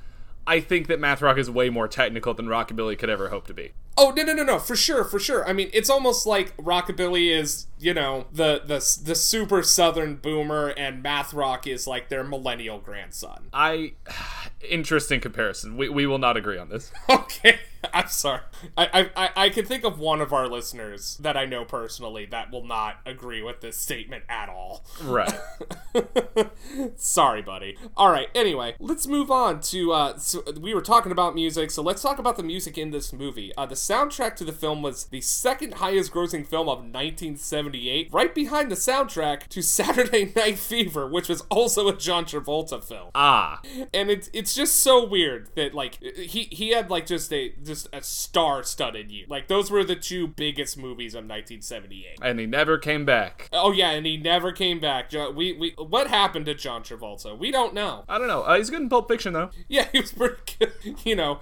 [SPEAKER 1] I
[SPEAKER 3] think that math rock is way more technical than rockabilly could ever hope to be.
[SPEAKER 1] Oh no no no no for sure for sure. I mean it's almost like rockabilly is you know the the the super southern boomer and math rock is like their millennial grandson.
[SPEAKER 3] I interesting comparison. We we will not agree on this.
[SPEAKER 1] Okay, I'm sorry. I, I I can think of one of our listeners that I know personally that will not agree with this statement at all.
[SPEAKER 3] Right.
[SPEAKER 1] Sorry, buddy. All right. Anyway, let's move on to. Uh, so we were talking about music, so let's talk about the music in this movie. Uh, the soundtrack to the film was the second highest-grossing film of 1978, right behind the soundtrack to Saturday Night Fever, which was also a John Travolta film.
[SPEAKER 3] ah.
[SPEAKER 1] and it's it's just so weird that like he he had like just a just a star-studded year. Like those were the two biggest movies of 1978.
[SPEAKER 3] And he never came back.
[SPEAKER 1] Oh yeah, and he never came back. We we what happened to John Travolta? We don't know.
[SPEAKER 3] I don't know. Uh, he's good in Pulp Fiction though.
[SPEAKER 1] Yeah, he was pretty good. You know,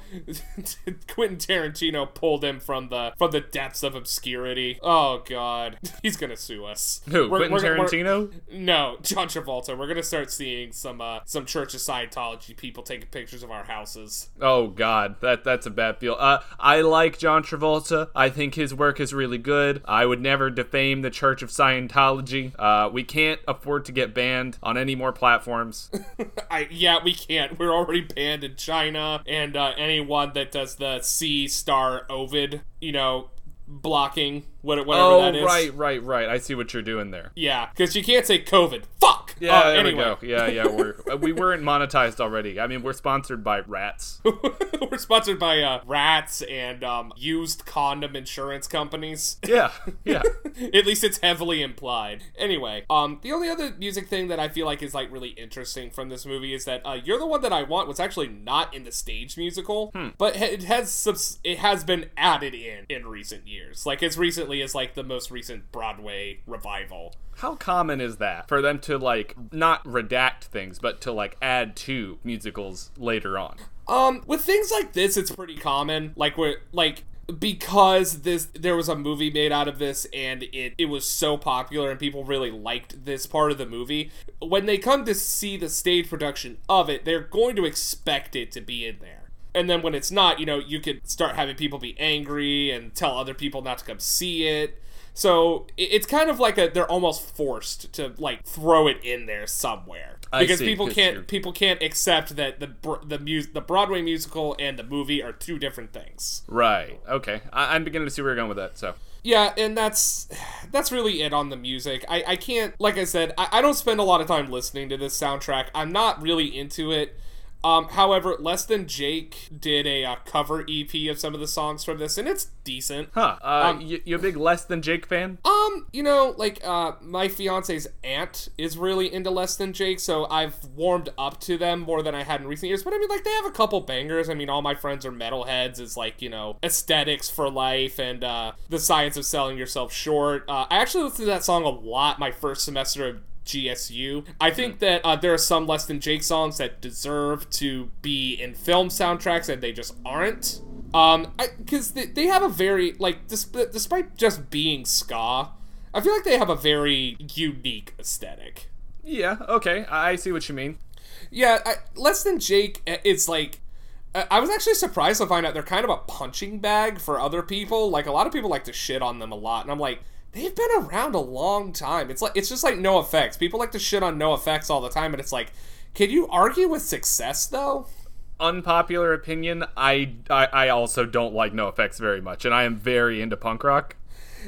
[SPEAKER 1] Quentin Tarantino pulled him from the from the depths of obscurity. Oh god, he's gonna sue us.
[SPEAKER 3] Who?
[SPEAKER 1] We're-
[SPEAKER 3] Quentin
[SPEAKER 1] we're- we're-
[SPEAKER 3] Tarantino?
[SPEAKER 1] no, John Travolta. We're gonna start seeing some uh some Church of Scientology people taking pictures of our houses.
[SPEAKER 3] Oh God, that that's a bad feel. Uh, I like John Travolta. I think his work is really good. I would never defame the Church of Scientology. Uh, we can't afford to get banned on any more platforms.
[SPEAKER 1] I yeah, we can't. We're already banned in China, and uh, anyone that does the C star Ovid, you know, blocking what whatever
[SPEAKER 3] oh
[SPEAKER 1] that is.
[SPEAKER 3] right, right, right. I see what you're doing there.
[SPEAKER 1] Yeah, because you can't say COVID.
[SPEAKER 3] Yeah, there
[SPEAKER 1] anyway,
[SPEAKER 3] we go. Yeah, yeah. We're uh, we weren't monetized already. I mean, we're sponsored by Rats.
[SPEAKER 1] we're sponsored by uh, rats and um, used condom insurance companies.
[SPEAKER 3] Yeah, yeah.
[SPEAKER 1] At least it's heavily implied. Anyway, um, the only other music thing that I feel like is like really interesting from this movie is that uh, "You're the One That I Want" was actually not in the stage musical, but it has subs- it has been added in in recent years, like as recently as like the most recent Broadway revival.
[SPEAKER 3] How common is that for them to like not redact things, but to like add to musicals later on?
[SPEAKER 1] Um, with things like this, it's pretty common. Like where like because this there was a movie made out of this and it it was so popular and people really liked this part of the movie. When they come to see the stage production of it, they're going to expect it to be in there. And then when it's not, you know, you could start having people be angry and tell other people not to come see it. So it's kind of like a they're almost forced to like throw it in there somewhere
[SPEAKER 3] I
[SPEAKER 1] because
[SPEAKER 3] see,
[SPEAKER 1] people can't
[SPEAKER 3] you're-
[SPEAKER 1] people can't accept that the the mus- the Broadway musical and the movie are two different things.
[SPEAKER 3] Right. Okay. I- I'm beginning to see where you're going with that. So.
[SPEAKER 1] Yeah, and that's that's really it on the music. I, I can't like I said, I, I don't spend a lot of time listening to this soundtrack. I'm not really into it. Um, however, Less Than Jake did a uh, cover EP of some of the songs from this, and it's decent.
[SPEAKER 3] Huh. Uh,
[SPEAKER 1] Um,
[SPEAKER 3] you, you a big Less Than Jake fan?
[SPEAKER 1] Um, you know, like uh my fiance's aunt is really into Less Than Jake, so I've warmed up to them more than I had in recent years. But I mean, like they have a couple bangers. I mean, all my friends are metalheads. Is like you know aesthetics for life and uh, the science of selling yourself short. Uh, I actually listened to that song a lot my first semester of GSU. I think that uh, there are some Less Than Jake songs that deserve to be in film soundtracks and they just aren't. Um, because they, they have a very like, disp- despite just being ska, I feel like they have a very unique aesthetic.
[SPEAKER 3] Yeah, okay. I I see what you mean.
[SPEAKER 1] Yeah, I, Less Than Jake it's like. I was actually surprised to find out they're kind of a punching bag for other people. Like a lot of people like to shit on them a lot, and I'm like, they've been around a long time. It's like it's just like NOFX. People like to shit on NOFX all the time, and it's like, can you argue with success though?
[SPEAKER 3] Unpopular opinion, I, I I also don't like NOFX very much, and I am very into punk rock.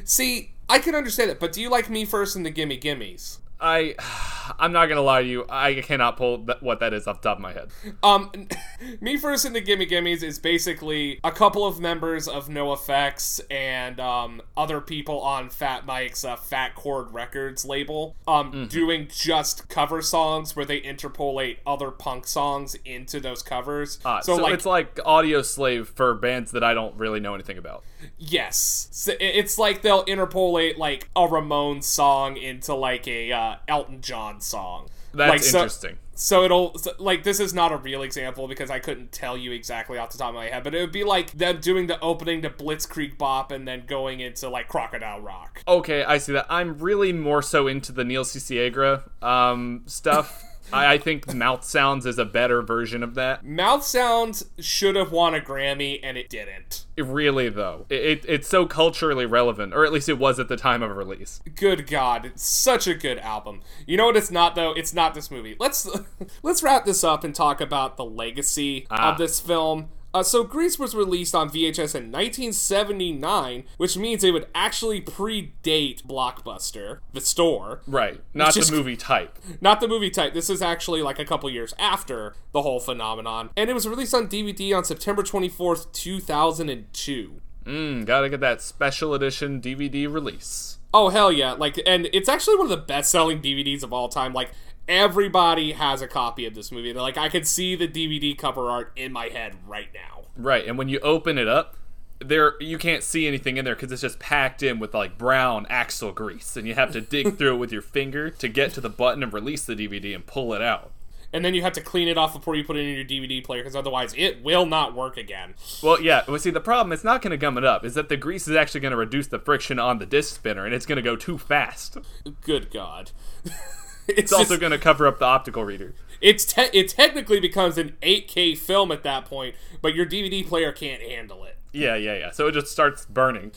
[SPEAKER 1] See, I can understand it, but do you like Me First and the Gimme Gimmes?
[SPEAKER 3] I, I'm not gonna lie to you. I cannot pull th- what that is off the top of my head.
[SPEAKER 1] Um, Me First and the Gimme Gimmes is basically a couple of members of NOFX and um, other people on Fat Mike's uh, Fat Chord Records label um,
[SPEAKER 3] Mm-hmm.
[SPEAKER 1] doing just cover songs where they interpolate other punk songs into those covers.
[SPEAKER 3] Uh, so it's like Audioslave for bands that I don't really know anything about.
[SPEAKER 1] Yes, so it's like they'll interpolate like a Ramones song into like a uh, Elton John song.
[SPEAKER 3] That's
[SPEAKER 1] like, so-
[SPEAKER 3] interesting.
[SPEAKER 1] So it'll so, like this is not a real example because I couldn't tell you exactly off the top of my head, but it would be like them doing the opening to Blitzkrieg Bop and then going into like Crocodile Rock.
[SPEAKER 3] Okay, I see that. I'm really more so into the Neil Cicierega um, stuff. I, I think Mouth Sounds is a better version of that.
[SPEAKER 1] Mouth Sounds should have won a Grammy and it didn't.
[SPEAKER 3] It really, though, it, it, it's so culturally relevant, or at least it was at the time of release.
[SPEAKER 1] Good God, it's such a good album. You know what it's not though? It's not this movie. Let's let's wrap this up and talk about the legacy
[SPEAKER 3] Ah.
[SPEAKER 1] of this film. Uh, so Grease was released on VHS in 1979, which means it would actually predate Blockbuster, the store.
[SPEAKER 3] Right, not the movie type.
[SPEAKER 1] Not the movie type. This is actually like a couple years after the whole phenomenon. And it was released on DVD on September 24th, 2002.
[SPEAKER 3] Mm, gotta get that special edition DVD release.
[SPEAKER 1] Oh hell yeah! Like, and it's actually one of the best-selling DVDs of all time. Like, everybody has a copy of this movie. They're like, I can see the DVD cover art in my head right now.
[SPEAKER 3] Right, and when you open it up, there you can't see anything in there because it's just packed in with like brown axle grease, and you have to dig through it with your finger to get to the button and release the DVD and pull it out.
[SPEAKER 1] And then you have to clean it off before you put it in your DVD player, because otherwise it will not work again.
[SPEAKER 3] Well, yeah. Well, see, the problem it's not going to gum it up. Is that the grease is actually going to reduce the friction on the disc spinner, and it's going to go too fast.
[SPEAKER 1] Good God.
[SPEAKER 3] It's also going to cover up the optical reader.
[SPEAKER 1] it's te- it technically becomes an 8K film at that point, but your DVD player can't handle it.
[SPEAKER 3] Yeah, yeah, yeah. So it just starts burning.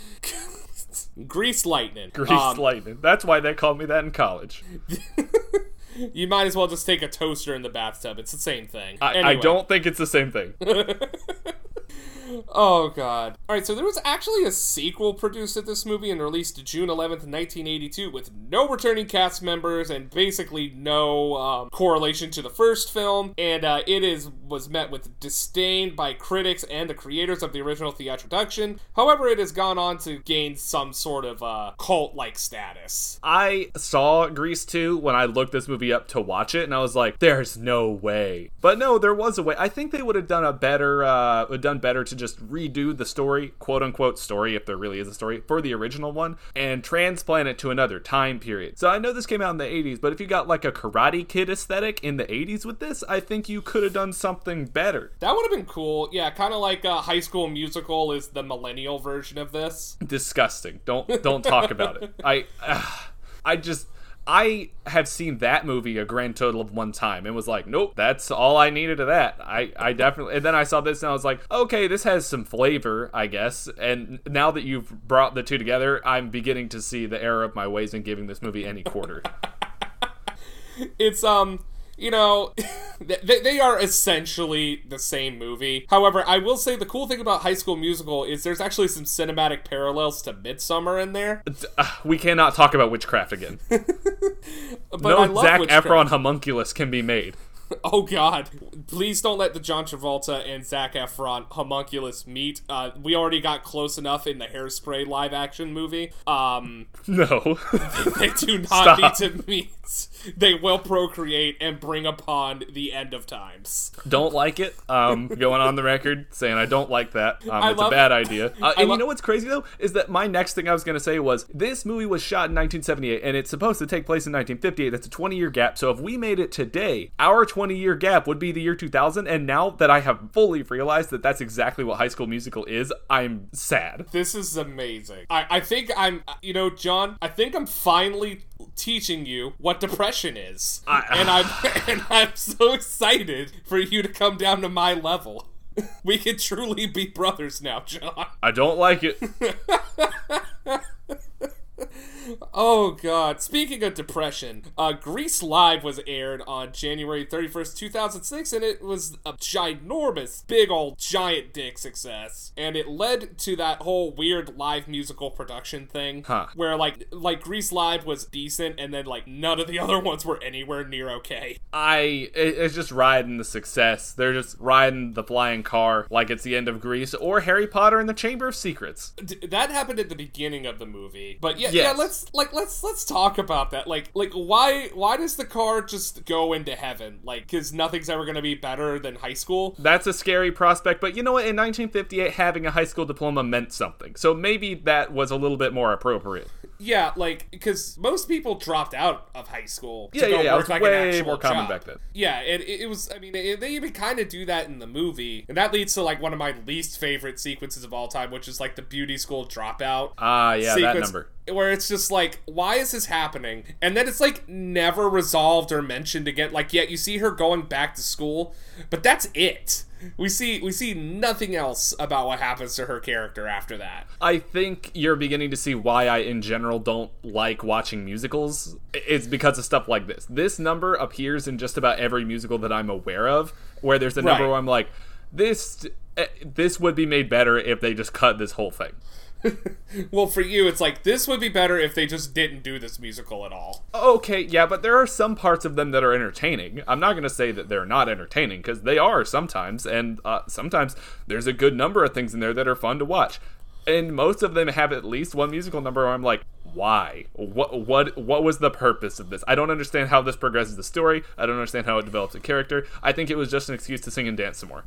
[SPEAKER 1] Grease lightning.
[SPEAKER 3] Grease
[SPEAKER 1] Um,
[SPEAKER 3] lightning. That's why they called me that in college.
[SPEAKER 1] you might as well just take a toaster in the bathtub. It's the same thing.
[SPEAKER 3] I, I don't think it's the same thing.
[SPEAKER 1] Oh god. Alright, so there was actually a sequel produced at this movie and released June 11th, 1982, with no returning cast members and basically no um, correlation to the first film. And uh, it is was met with disdain by critics and the creators of the original theatrical production. However, it has gone on to gain some sort of uh, cult-like status.
[SPEAKER 3] I saw Grease 2 when I looked this movie up to watch it, and I was like, "There's no way." But no, there was a way. I think they would have done a better, uh, would done better to just redo the story, quote unquote story, if there really is a story, for the original one, and transplant it to another time period. So I know this came out in the 80s, but if you got like a Karate Kid aesthetic in the 80s with this, I think you could have done something better.
[SPEAKER 1] That would have been cool. Yeah, kind of like uh, High School Musical is the millennial version of this.
[SPEAKER 3] disgusting. Don't don't talk about it. I I just I have seen that movie a grand total of one time and was like, nope, that's all I needed of that. I I definitely and then I saw this and I was like, okay, this has some flavor, I guess. And now that you've brought the two together, I'm beginning to see the error of my ways in giving this movie any quarter.
[SPEAKER 1] it's um you know they, they are essentially the same movie however i will say the cool thing about high school musical is there's actually some cinematic parallels to Midsommar in there
[SPEAKER 3] Uh, we cannot talk about witchcraft again.
[SPEAKER 1] but I
[SPEAKER 3] no
[SPEAKER 1] love
[SPEAKER 3] Zach
[SPEAKER 1] Witchcraft.
[SPEAKER 3] Efron homunculus can be made.
[SPEAKER 1] Oh God! Please don't let the John Travolta and Zac Efron homunculus meet. Uh, we already got close enough in the Hairspray live action movie. Um,
[SPEAKER 3] No.
[SPEAKER 1] they do not
[SPEAKER 3] Stop.
[SPEAKER 1] need to meet. They will procreate and bring upon the end of times.
[SPEAKER 3] don't like it. Um, going on the record saying I don't like that. Um, it's
[SPEAKER 1] love-
[SPEAKER 3] a bad idea. Uh, and
[SPEAKER 1] lo-
[SPEAKER 3] you know what's crazy though is that my next thing I was going to say was this movie was shot in 1978 and it's supposed to take place in 1958. That's a 20 year gap. So if we made it today, our 20 year gap would be the year 2000. And now that I have fully realized that that's exactly what High School Musical is, I'm sad.
[SPEAKER 1] This is amazing. I, I think I'm, you know, John. I think I'm finally teaching you what depression is,
[SPEAKER 3] I-
[SPEAKER 1] and I'm and I'm so excited for you to come down to my level. We can truly be brothers now, John.
[SPEAKER 3] I don't like it.
[SPEAKER 1] Oh god. Speaking of depression, uh Grease Live was aired on January 31st, 2006 and it was a ginormous, big old giant dick success. And it led to that whole weird live musical production thing
[SPEAKER 3] Huh.
[SPEAKER 1] where like like Grease Live was decent and then like none of the other ones were anywhere near okay.
[SPEAKER 3] I it's just riding the success. They're just riding the flying car like it's the end of Grease or Harry Potter and the Chamber of Secrets.
[SPEAKER 1] That happened at the beginning of the movie. But yeah, yeah,
[SPEAKER 3] Yes.
[SPEAKER 1] let's like let's let's talk about that. Like like why why does the car just go into heaven? Like cuz nothing's ever going to be better than high school.
[SPEAKER 3] That's a scary prospect, but you know what? In 1958, having a high school diploma meant something. So maybe that was a little bit more appropriate.
[SPEAKER 1] Yeah, like because most people dropped out of high school. to
[SPEAKER 3] Yeah,
[SPEAKER 1] go
[SPEAKER 3] yeah, yeah. It was
[SPEAKER 1] like
[SPEAKER 3] way more common
[SPEAKER 1] job.
[SPEAKER 3] back then.
[SPEAKER 1] Yeah, it, it was. I mean, it, they even kind of do that in the movie, and that leads to like one of my least favorite sequences of all time, which is like the beauty school dropout.
[SPEAKER 3] Ah, yeah, that number.
[SPEAKER 1] Where it's just like, why is this happening? And then it's like never resolved or mentioned again. Like, yet you see her going back to school, but that's it. We see we see nothing else about what happens to her character after that.
[SPEAKER 3] I think you're beginning to see why I, in general, don't like watching musicals. It's because of stuff like this. This number appears in just about every musical that I'm aware of, where there's a number
[SPEAKER 1] Right.
[SPEAKER 3] where I'm like, this. eh, This would be made better if they just cut this whole thing.
[SPEAKER 1] Well, for you, it's like this would be better if they just didn't do this musical at all.
[SPEAKER 3] Okay, yeah, but there are some parts of them that are entertaining. I'm not going to say that they're not entertaining because they are sometimes, and uh, sometimes there's a good number of things in there that are fun to watch. And most of them have at least one musical number where I'm like, why? What what what was the purpose of this? I don't understand how this progresses the story. I don't understand how it develops a character. I think it was just an excuse to sing and dance some more.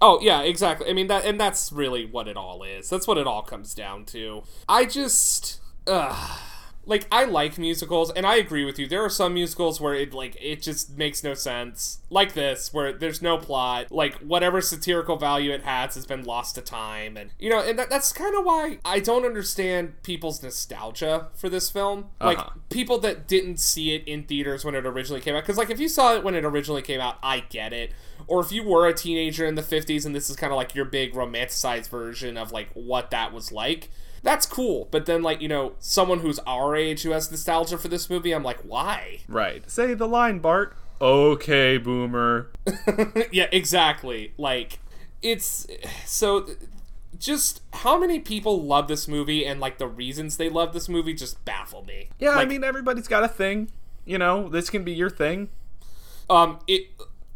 [SPEAKER 1] Oh yeah, exactly. I mean that, and that's really what it all is. That's what it all comes down to. I just, ugh. Like, I like musicals, and I agree with you. There are some musicals where it like it just makes no sense, like this, where there's no plot. Like whatever satirical value it has has been lost to time, and you know, and that, that's kind of why I don't understand people's nostalgia for this film. Like
[SPEAKER 3] Uh-huh.
[SPEAKER 1] people that didn't see it in theaters when it originally came out because like if you saw it when it originally came out i get it or if you were a teenager in the 50s and this is kind of like your big romanticized version of like what that was like that's cool but then like you know someone who's our age who has nostalgia for this movie i'm like why
[SPEAKER 3] Right. Say the line, Bart. Okay, boomer.
[SPEAKER 1] yeah exactly like it's so just how many people love this movie and like the reasons they love this movie just baffle me
[SPEAKER 3] Yeah, I mean everybody's got a thing. You know, this can be your thing.
[SPEAKER 1] um it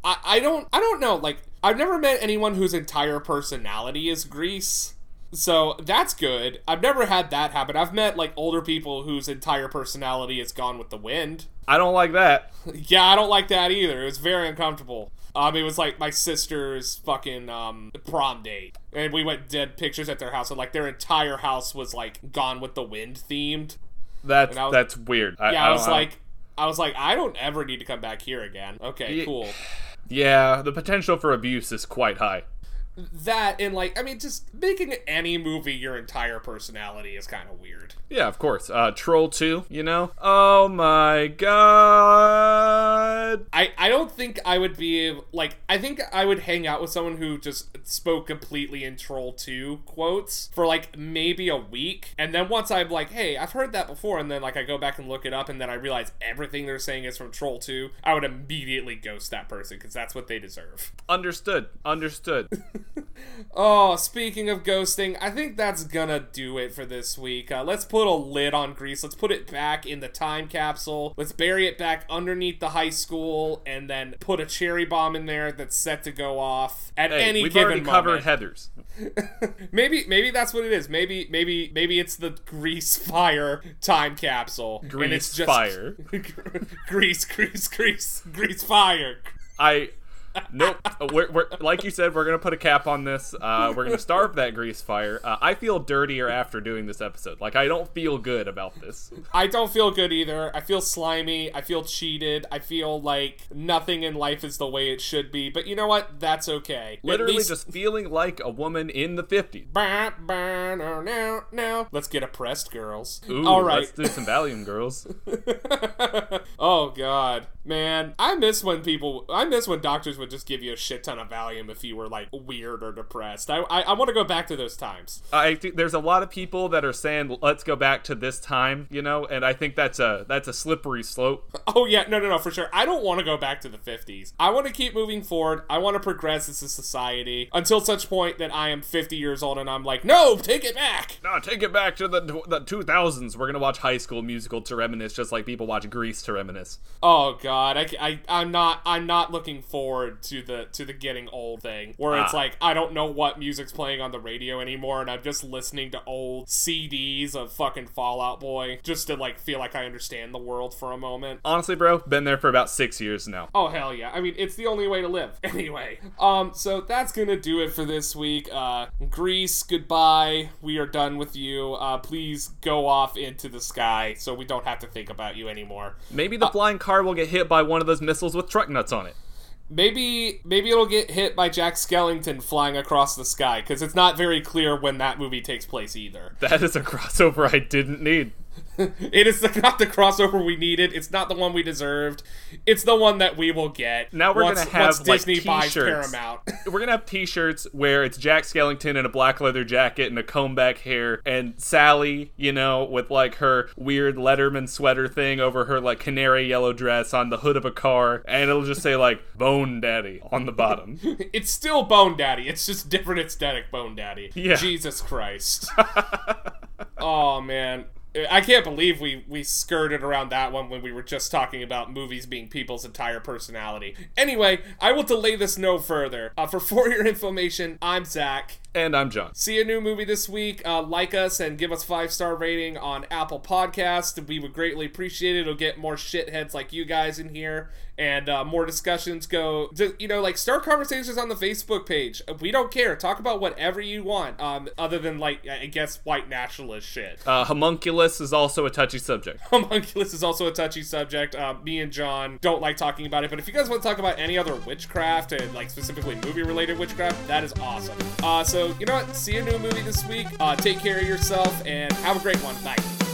[SPEAKER 1] I, I don't i don't know like i've never met anyone whose entire personality is grease so that's good. I've never had that happen. I've met like older people whose entire personality is gone with the wind.
[SPEAKER 3] I don't like that.
[SPEAKER 1] yeah i don't like that either. It was very uncomfortable. Um it was like my sister's fucking um prom date. And we went did pictures at their house and like their entire house was like gone with the wind themed.
[SPEAKER 3] That's
[SPEAKER 1] was-
[SPEAKER 3] that's weird. I,
[SPEAKER 1] yeah
[SPEAKER 3] I
[SPEAKER 1] i, was like i was like i don't ever need to come back here again. Okay cool.
[SPEAKER 3] Yeah, the potential for abuse is quite high.
[SPEAKER 1] That and like I mean just making any movie your entire personality is kind of weird.
[SPEAKER 3] Yeah, of course. Uh, Troll 2, you know? Oh my god.
[SPEAKER 1] I I don't think I would be like I think I would hang out with someone who just spoke completely in Troll 2 quotes for like maybe a week and then once I'm like, "Hey, I've heard that before." And then like I go back and look it up and then I realize everything they're saying is from Troll 2, I would immediately ghost that person cuz that's what they deserve.
[SPEAKER 3] Understood. Understood.
[SPEAKER 1] Oh, speaking of ghosting, I think that's gonna do it for this week. Uh, let's put a lid on Grease. Let's put it back in the time capsule. Let's bury it back underneath the high school, and then put a cherry bomb in there that's set to go off at
[SPEAKER 3] Hey,
[SPEAKER 1] any
[SPEAKER 3] we've
[SPEAKER 1] given
[SPEAKER 3] already
[SPEAKER 1] moment.
[SPEAKER 3] covered Heathers.
[SPEAKER 1] maybe, maybe that's what it is. Maybe, maybe, maybe it's the Grease Fire time capsule. and
[SPEAKER 3] Grease
[SPEAKER 1] it's just
[SPEAKER 3] Fire.
[SPEAKER 1] Grease, Grease, Grease, Grease Fire.
[SPEAKER 3] I nope. We're, we're like you said, we're gonna put a cap on this. Uh, we're gonna starve that grease fire. Uh, I feel dirtier after doing this episode. Like I don't feel good about this.
[SPEAKER 1] I don't feel good either. I feel slimy. I feel cheated. I feel like nothing in life is the way it should be. But you know what? That's okay.
[SPEAKER 3] Literally
[SPEAKER 1] least-
[SPEAKER 3] just feeling like a woman in the 50s.
[SPEAKER 1] Bah, bah, no, no, no. Let's get oppressed, girls.
[SPEAKER 3] Ooh,
[SPEAKER 1] All right.
[SPEAKER 3] let's do some Valium, girls.
[SPEAKER 1] oh God, man, I miss when people. I miss when doctors would just give you a shit ton of Valium if you were like weird or depressed. I I, I want to go back to those times.
[SPEAKER 3] I think there's a lot of people that are saying let's go back to this time, you know, and I think that's a that's a slippery slope.
[SPEAKER 1] Oh yeah, no, no, no, for sure. I don't want to go back to the '50s. I want to keep moving forward. I want to progress as a society until such point that I am 50 years old and I'm like, no, take it back.
[SPEAKER 3] No, take it back to the the 2000s. We're gonna watch High School Musical to reminisce, just like people watch Grease to reminisce.
[SPEAKER 1] Oh God, I, I, I'm not, I'm not looking forward to the to the getting old thing where it's
[SPEAKER 3] Ah.
[SPEAKER 1] like I don't know what music's playing on the radio anymore, and I'm just listening to old CDs of fucking Fall Out Boy just to like feel like I understand the world for a moment.
[SPEAKER 3] Honestly, bro, been there for about six years now.
[SPEAKER 1] Oh hell yeah! I mean, it's the only way to live. Anyway, um, so that's gonna do it for this week. Uh, Grease, goodbye. We are done with you. Uh, please go off into the sky so we don't have to think about you anymore.
[SPEAKER 3] Maybe the flying car will get hit by one of those missiles with truck nuts on it.
[SPEAKER 1] Maybe maybe it'll get hit by Jack Skellington flying across the sky because it's not very clear when that movie takes place either.
[SPEAKER 3] That is a crossover I didn't need.
[SPEAKER 1] It is not the crossover we needed. It's not the one we deserved. It's the one that we will get.
[SPEAKER 3] Now we're
[SPEAKER 1] once,
[SPEAKER 3] gonna have, like,
[SPEAKER 1] Disney buys. Paramount.
[SPEAKER 3] We're gonna have T-shirts where it's Jack Skellington in a black leather jacket and a comb back hair, and Sally, you know, with like her weird Letterman sweater thing over her like canary yellow dress on the hood of a car, and it'll just say like "Bone Daddy" on the bottom.
[SPEAKER 1] it's still Bone Daddy. It's just different aesthetic Bone Daddy.
[SPEAKER 3] Yeah.
[SPEAKER 1] Jesus Christ. oh man. I can't believe we, we skirted around that one when we were just talking about movies being people's entire personality. Anyway, I will delay this no further. Uh, for For Your Information, I'm Zach.
[SPEAKER 3] And I'm John.
[SPEAKER 1] See a new movie this week. Uh, like us and give us five star rating on Apple Podcast. We would greatly appreciate it. It'll get more shitheads like you guys in here, and uh, more discussions. Go, you know, like start conversations on the Facebook page. We don't care. Talk about whatever you want. Um, other than like I guess white nationalist shit.
[SPEAKER 3] Uh, homunculus is also a touchy subject.
[SPEAKER 1] Homunculus is also a touchy subject. Uh, me and John don't like talking about it, but if you guys want to talk about any other witchcraft and like specifically movie related witchcraft, that is awesome. Uh, so you know what? See a new movie this week. Uh, take care of yourself and have a great one. Bye.